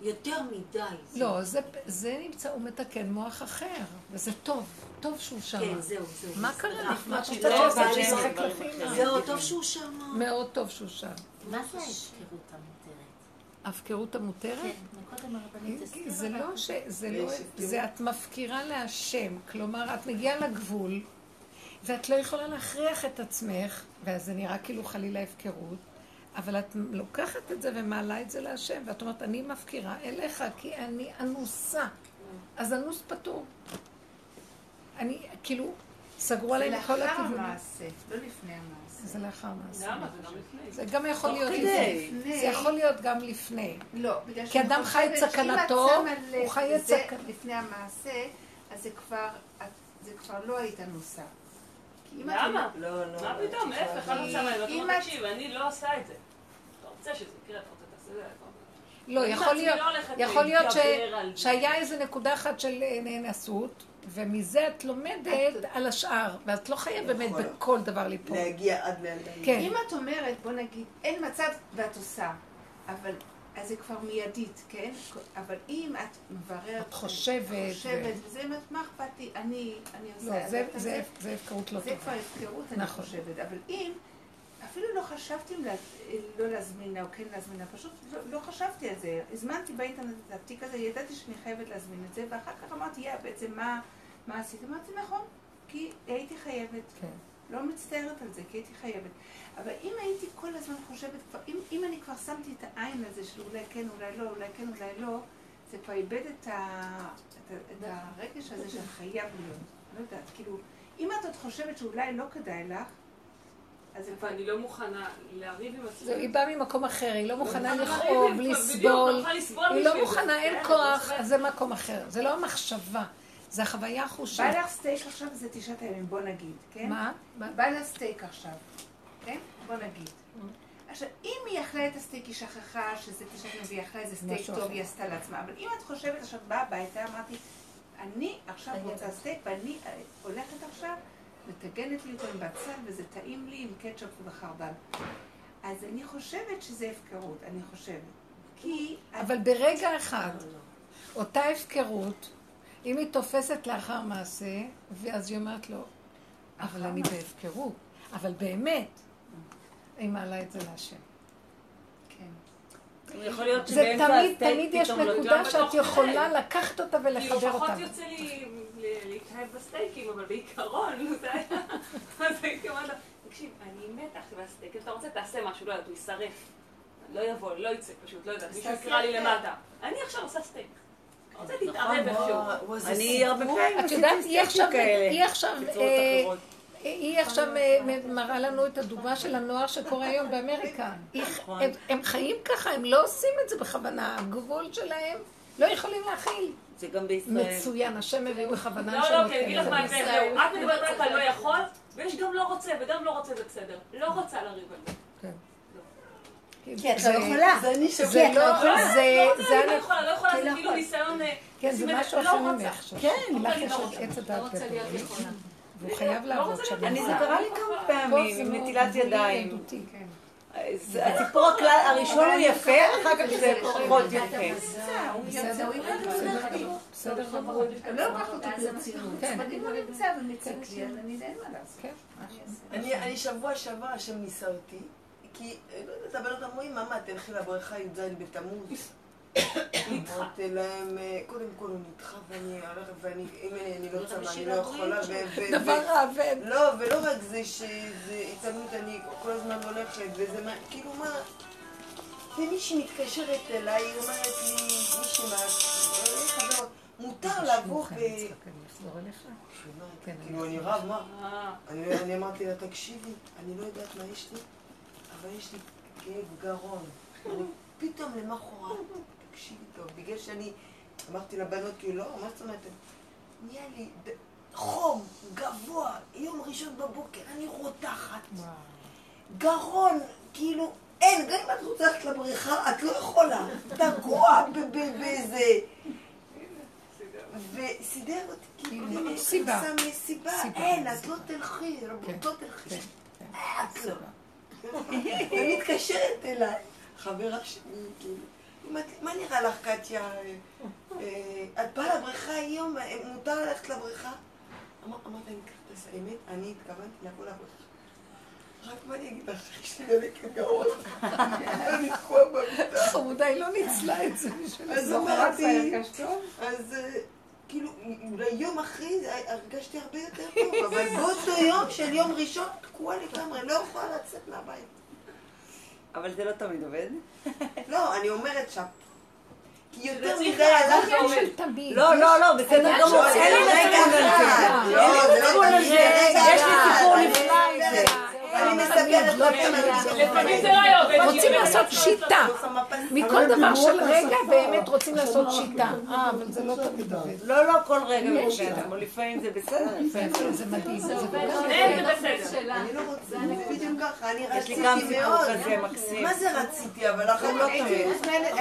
יותר מדי. לא, זה, זה נמצא, הוא מתקן מוח אחר, וזה טוב, טוב שהוא שם. כן, זהו, זהו. מה קרה? מה את לא, רוצה שישחק? זהו, טוב שהוא שם. מאוד טוב שהוא שם. מה זה ההפקרות? ההפקרות המותרת? כן, זה. לא ש... זה לא... זה את מפקירה להשם. כלומר, את מגיעה לגבול, ואת לא יכולה להכריח את עצמך, ואז זה נראה כאילו חלילה הפקרות, אבל את לוקחת את זה ומעלה את זה להשם, ואת אומרת, אני מפקירה אליך, כי אני אנוסה. אז אנוס פטור. אני, כאילו, סגרו זה עליי מכל לאחר הכיוונים. המעשה, לא לפני המעשה. זה לאחר מעשה. למה? זה גם לפני. זה גם יכול להיות. לפני. זה יכול להיות גם לפני. לא, בגלל כי אדם חי את את סכנתו, הוא חי את לזה סכנ- לפני המעשה, אז זה כבר, את- זה כבר לא היית נוסע. את- למה? לא, לא. מה פתאום? להפך, אני שמה אם אתה אומר, את- תקשיב, אני לא עושה את זה. אתה רוצה שזה יקרה, אתה רוצה תעשה זה. אתה אומר. לא, יכול להיות, לא יכול להיות זה. שהיה איזה נקודה אחת של אה, נאנסות, ומזה את לומדת על השאר, ואת לא חייבת באמת. בכל דבר ליפול. להגיע עד. כן. אם את אומרת, בוא נגיד, אין מצב ואת עושה, אבל, אז זה כבר מיידית, כן? אבל אם את מבררת... את חושבת, חושבת, וזה, מה אכפת לי? אני, אני עושה... לא, זה- את- זה זה הפקרות לא זה כבר טובה. הפקרות, אני נכון. חושבת. אבל אם, אפילו לא חשבתי אם לא להזמין לה או כן להזמין לה, פשוט לא, לא חשבתי על זה. הזמנתי באינטרנט את התיק הזה, ידעתי שאני חייבת להזמין את זה, ואחר כך אמרתי, יא, בעצם מה, מה עשית? אמרתי, נכון, כי הייתי חייבת. כן. לא מצטערת על זה, כי הייתי חייבת. אבל אם הייתי כל הזמן חושבת, כבר, אם, אם אני כבר שמתי את העין הזה של אולי כן, אולי לא, אולי כן, אולי לא, זה כבר איבד את, ה, את, את הרגש הזה של חייב להיות. לא יודעת, כאילו, אם את עוד חושבת שאולי לא כדאי לך, אז כבר... ואני לא מוכנה לריב עם עצמי. היא באה ממקום אחר, היא לא מוכנה לכאוב, לסבול, לא לסבול היא לא. מוכנה, אין כן, כוח, אז זה מקום אחר. זה לא המחשבה, זה החוויה החושית. בא לך סטייק עכשיו זה תשעת הימים, בוא נגיד, כן? מה? בא לה סטייק עכשיו, כן? בוא נגיד. עכשיו, אם היא אכלה את הסטייק, היא שכחה שזה תשעת ימים והיא אכלה איזה סטייק טוב. היא עשתה לעצמה. אבל אם את חושבת עכשיו, באה הביתה, אמרתי, אני עכשיו רוצה סטייק, ואני אה, הולכת עכשיו, מטגנת לי אותו עם בצל, וזה טעים לי עם קטשופ וחרדל. אז אני חושבת שזה הפקרות, אני חושבת. כי... אבל ברגע אחד, אותה הפקרות, אם היא תופסת לאחר מעשה, ואז היא אומרת לו, אבל אני בהפקרות, אבל באמת, היא מעלה את זה להשם. יכול להיות זה תמיד, תמיד יש לא נקודה בתוך שאת זה. יכולה לקחת אותה כאילו ולחבר פחות אותה. יוצא לי להתאהב בסטייקים, אבל בעיקרון, זה היה... אז הייתי אומרת לו, תקשיב, אני מתה אחרי הסטייק, אם אתה רוצה תעשה משהו, לא יודעת, הוא יישרף. לא יבוא, לא יצא פשוט, לא יודעת, מישהו יקרא לי למטה. אני עכשיו עושה סטייק. אתה רוצה תתערב איכשהו. אני הרבה פעמים את יודעת, היא עכשיו, סטייקים כאלה. היא עכשיו, בצורות אה. היא עכשיו אה, מראה לנו את הדוגמה של הנוער שקורה היום באמריקה. נכון. הם- הם חיים ככה, הם לא עושים את זה בכוונה. הגבול שלהם לא יכולים להכיל. זה גם בישראל. מצוין, השם מביא בכוונה לא, לא, כי אני אגיד לך מה ההבדל. את מדברת רק על לא יכול, ויש גם לא רוצה, וגם לא רוצה זה בסדר. לא רוצה לריב על זה. כי את זה- לא יכולה. זה אני זה שבוע. לא, לא, זה, לא אני לא יכולה, לא יכולה, זה לא כאילו יכולה. ניסיון... אה, כן, זה משהו לא אחר רוצה. ממך. כן, לך אני יש לא עוד רוצה. עץ הדעת לא. יכולה. והוא חייב לא לעבוד שם. אני, זה יכולה. קרה לי כמה פעמים עם נטילת ידיים. הסיפור הכלל הראשון הוא יפה, אחר כך זה פחות יפה. בסדר, גמור. אני לא לוקחת אותו ברצינות. אבל אם הוא נמצא ומציק לי, אז אני יודע מה לעשות. מה אני אעשה? אני, אני שבוע שעבר השם ניסה אותי, כי אה, לא יודעת, הבנות אמרו לי, ממא, תלכי לבריכה י"ז בתמוז. אמרתי להם, אה, קודם כל הוא נדחה ואני הולכת ואני, אם אני אני לא צמה, אני לא יכולה, ו... ו- דבר ו- האבן. לא, ולא רק זה שזה התאמנות, אני כל הזמן הולכת, וזה מה, כאילו מה... ומישהי מתקשרת אליי, היא אומרת לי, מישהי מה... מותר לבוא ב... כן, כאילו, אני רב, מה? אני, אני אמרתי לה, תקשיבי, אני לא יודעת מה יש לי, אבל יש לי כאב גרון. פתאום למחרת, תקשיבי טוב, בגלל שאני, אמרתי לבנות, כאילו, לא, מה זאת אומרת? נהיה לי חום, גבוה, יום ראשון בבוקר, אני רותחת. גרון, כאילו, אין, גם אם את רוצה ללכת לבריכה, את לא יכולה. תקוע ב- באיזה... וסידר אותי, כאילו, כאילו, הנה, סיבה. סיבה. אין, את לא תלכי, רבות, כן, לא תלכי. כן, אה, את לא. ומתקשרת אליי, חברה שלי, כאילו, מה נראה לך, קטיה? אה, את באה לבריכה היום, אה, מותר ללכת לבריכה? אמר- אמרתי, אני אקח את האמת, אני התכוונתי לבוא לבריכה. רק מה אני אגיד לך, יש לי דלקת גרון, אני תקועה במיטה. חמודה, היא לא ניצלה את זה בשביל אז. אמרתי? אז אה, כאילו, אולי יום אחרי הרגשתי הרבה יותר טוב, אבל באותו יום של יום ראשון תקועה לגמרי, לא יכולה לצאת מהבית. אבל זה לא תמיד עובד. לא, אני אומרת שם. כי יותר מדי של תמיד. לא, לא, לא, בסדר גמור. אין לי נתון על זה. לא, זה לא תמיד יש לי. סיפור נפלא. אני מספרת לא לכם על זה. לפעמים זה לא היה עובד. רוצים לעשות שיטה. מכל דבר של רגע באמת רוצים לעשות שיטה. אה, אבל זה לא תמיד עובד. לא, לא, כל רגע. אבל לפעמים זה בסדר. זה מדהים. זה זה בסדר. אני לא רוצה, זה בדיוק ככה, אני יש לי רציתי מאוד. כזה מקסים. מה זה רציתי, אבל אנחנו לא הייתי טועים. מוזמנת,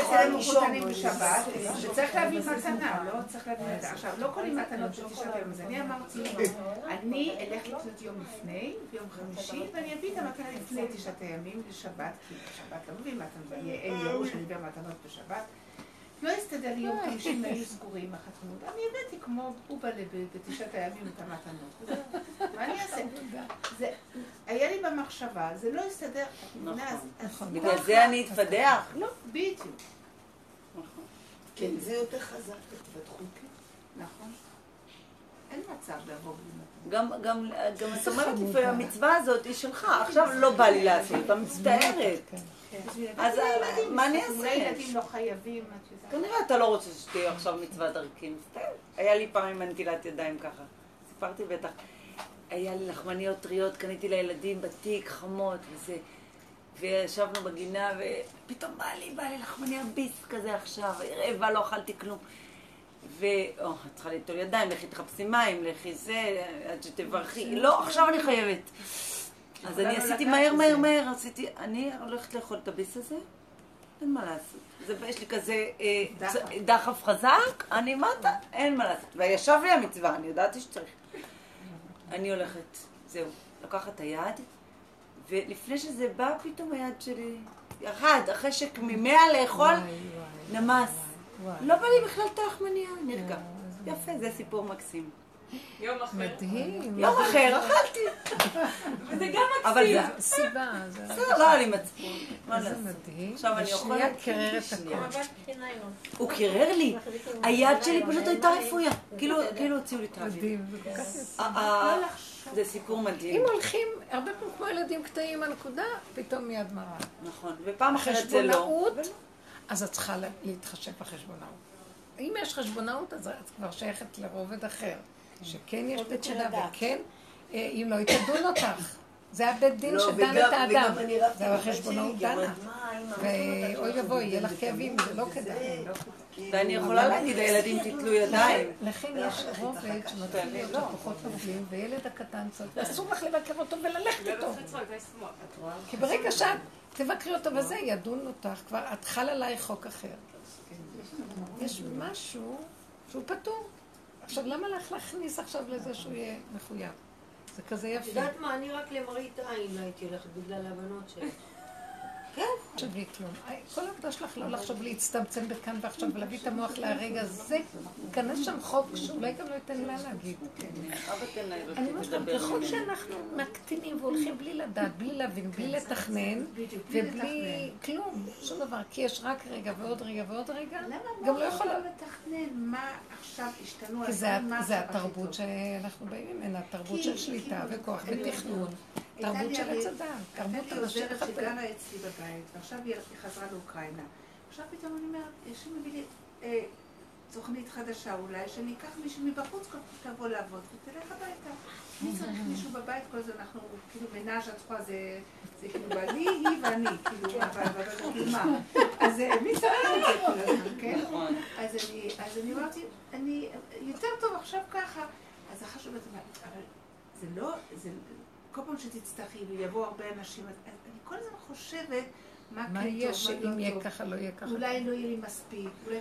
אצל לישון מחותנים בשבת, וצריך להביא מתנה, לא צריך להביא מתנה. עכשיו, לא קונים מתנות בתשעת הימים, אז אני אמרתי, אני אלך לקנות יום לפני, ביום חמישי, ואני אביא את המתנה לפני תשעת הימים לשבת, כי בשבת לא מביאים מתנות, יהיה אין ייאוש, אני אביא מתנות בשבת. לא הסתדר לי יום חמישי, הם היו סגורים החתונות. אני הבאתי כמו בובלה ב- בתשעת הימים את המתנות. מה אני אעשה? זה, היה לי במחשבה, זה לא הסתדר. מבינה? אז- אז בגלל זה אני אתפדח. לא, בדיוק. כן, זה יותר חזק, התפתחות. נכון. אין מצב לבוא בלי מתנה. גם, גם, גם את אומרת לפעמים, המצווה הזאת היא שלך, עכשיו לא בא לי לעשות אותה, מצטערת. אז אה, מה אני אולי אעשה? ילדים לא חייבים, את יודעת. כנראה אתה לא רוצה שתהיה עכשיו מצווה דרכי, מצטער. היה לי פעם עם הנטילת ידיים ככה. סיפרתי בטח. היה לי לחמניות טריות, קניתי לילדים בתיק, חמות וזה. וישבנו בגינה, ופתאום בא לי, בא לי לחמניה ביס כזה עכשיו, רעבה, לא אכלתי כלום. ו... או, את צריכה ליטול ידיים, לכי תחפשי מים, לכי זה, עד שתברכי. לא, עכשיו אני חייבת. אז אני לא עשיתי מהר, מהר. מהר, עשיתי, אני הולכת לאכול את הביס הזה, אין מה לעשות. זה, יש לי כזה אה, דחף חזק, אני מטה, אין מה לעשות. וישב לי המצווה, אני ידעתי שצריך. אני הולכת, זהו, לקחת את היד, ולפני שזה בא, פתאום היד שלי ירד, אחרי שממאה לאכול, נמס. לא בא לי בכלל את הלחמניה, נרגע. יפה, זה סיפור מקסים. יום אחר. מדהים. יום אחר, אכלתי. וזה גם אבל מקסים. זה, סיבה, זה בסדר, לא היה לי מצפון. מה זה לעשות? מדהים. עכשיו אני בשנייה יכולה... קרר את שנייה. הכל. הוא קירר לי. היד שלי פשוט הייתה רפויה. כאילו כאילו הוציאו לי את האוויר. מדהים, זה כל כך יפה. ה- ה- זה סיפור אם מדהים. הולכים, הרבה פעמים כמו ילדים קטעים הנקודה, פתאום מיד מראה. נכון. ופעם אחרת זה לא. חשבונאות, אז את צריכה לה- להתחשב בחשבונאות. אם יש חשבונאות, אז את כבר שייכת לרובד אחר. שכן יש נקודה, וכן, אה, אם לא, היא תדון אותך. זה הבית דין לא, שדן את האדם. זה החשבונאות דנה. אמרת, "מה, אמא, ואוי ואבוי, יהיה לך כאבים, זה לא כדאי. כאילו, ואני יכולה להגיד, הילדים תתלו ידיים. לכן יש רובד שמתחיל להיות שהכוחות נופלים, וילד הקטן צועק, ואסור לך לבקר אותו וללכת איתו. לא צריך. כי ברגע שאת תבקרי אותו וזה, ידון אותך, כבר את חל עלייך חוק אחר. יש משהו שהוא פטור. עכשיו, למה לך להכניס עכשיו לזה שהוא יהיה מחויב? זה כזה את יפה. יודעת מה, אני רק למראית עין הייתי הולכת בגלל ההבנות שלי. תחשבי כלום. כל העבודה שלך לא לחשוב להצטמצם בכאן ועכשיו ולהביא את המוח להרגע זה, ייכנס שם חוק שאולי גם לא ייתן לה להגיד. אני אומרת לכם, ככל שאנחנו מקטינים והולכים בלי לדעת, בלי להבין, בלי לתכנן, ובלי כלום, שום דבר, כי יש רק רגע ועוד רגע ועוד רגע, גם לא יכולה... יכול לתכנן מה עכשיו השתנו כי זה, התרבות? שאנחנו באים ממנה, תרבות של שליטה וכוח ותכנון, תרבות לי של עץ הדעת, תרבות עוזרת חטאים. שגרה אצלי בבית, ועכשיו היא חזרה לאוקראינה. עכשיו פתאום אני אומרת, יש לי מביא לי אה, תוכנית חדשה אולי, שאני אקח מישהו מבחוץ כל פעם תבוא לעבוד ותלך הביתה. מי צריך מישהו בבית כל זה, אנחנו כאילו מנאז' את רואה, זה כאילו בעלי, היא ואני, כאילו, אבל כאילו מה? אז אה, מי צריך את זה כל הזמן, כן? נכון. אז אני, אז אני אמרתי, אני, יותר טוב עכשיו ככה. אז אחר שבאת, אבל זה לא, זה, כל פעם שתצטרכי ויבואו הרבה אנשים, אני כל הזמן חושבת מה מה כן יהיה טוב, שאם מה לא יהיה טוב. ככה, לא יהיה ככה. אולי לא יהיה לי מספיק, אולי...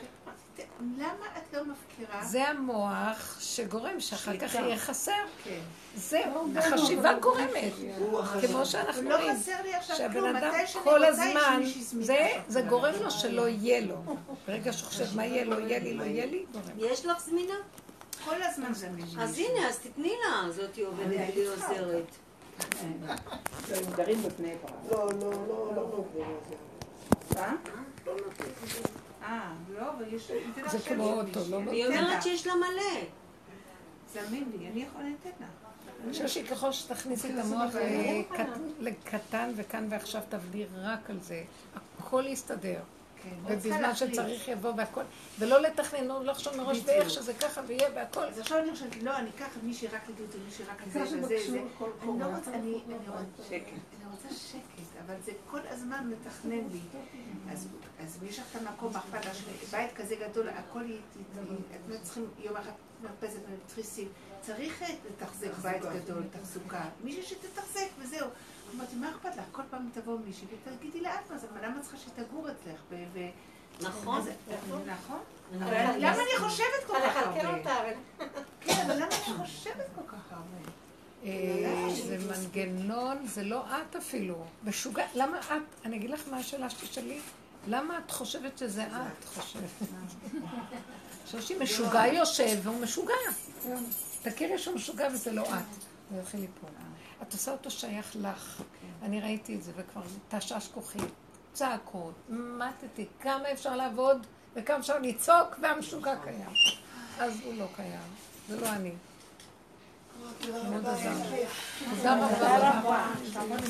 למה את לא מפקירה? זה המוח שגורם שאחר כך. יהיה חסר. כן. זה, החשיבה גורמת. כמו שאנחנו לא רואים. חסר לי עכשיו שהבן כלום, אדם מתי שאני כל רוצה הזמן, יש מישהי זמינה. זה, זה גורם לו שלא יהיה לו. ברגע שהוא חושב מה יהיה, לא יהיה לי, לא יהיה לי, גורם. יש לך זמינה? כל הזמן זה מישהי. אז הנה, אז תתני לה, זאתי עובדת בלי עוזרת. לא, לא, לא, לא. אה? אה, לא, זה כמו אוטו. לא אני היא אומרת. שיש לה מלא. זמין לי, אני יכולה לתת לך. חושבת שככל שתכניסי את המוח לקט- לקטן וכאן ועכשיו תעבדי רק על זה, הכל יסתדר. כן, לא ובזמן. שצריך יבוא והכל, ולא לתכנן, לא לחשוב מראש. ואיך שזה ככה ויהיה והכל. אז עכשיו אני חושבת, לא, אני אקח מישהי רק לדיוטי, מישהי רק לזה וזה, זה. אני לא רוצה, אני רוצה- שקט. אני רוצה שקט, אבל זה כל הזמן מתכנן לי. אז יש לך את המקום, אכפת לך, בית כזה גדול, הכל י... אתם צריכים יום אחד מרפסת תריסים. צריך לתחזק בית גדול, תחזוקה. מישהי שתתחזק וזהו. אמרתי, מה אכפת לך? כל פעם תבוא מישהי ותגידי לה, את מה זה, למה את צריכה שתגור אצלך? נכון. אז- נכון? אבל למה אני חושבת כל כך הרבה? כן, אבל למה אני חושבת כל כך הרבה? אה, זה מנגנון, זה לא את אפילו. משוגע, למה את? אני אגיד לך מה השאלה שתשאלי. למה את חושבת שזה את חושבת? שושי משוגע יושב והוא משוגע. תכירי שהוא משוגע וזה לא את. הוא יתחיל ליפול. את עושה אותו שייך לך. אני ראיתי את זה וכבר תשש כוחי. צעקות, מתתי, כמה אפשר לעבוד וכמה אפשר לצעוק והמשוגע קיים. אז הוא לא קיים. זה לא אני. מאוד עזר. תודה רבה.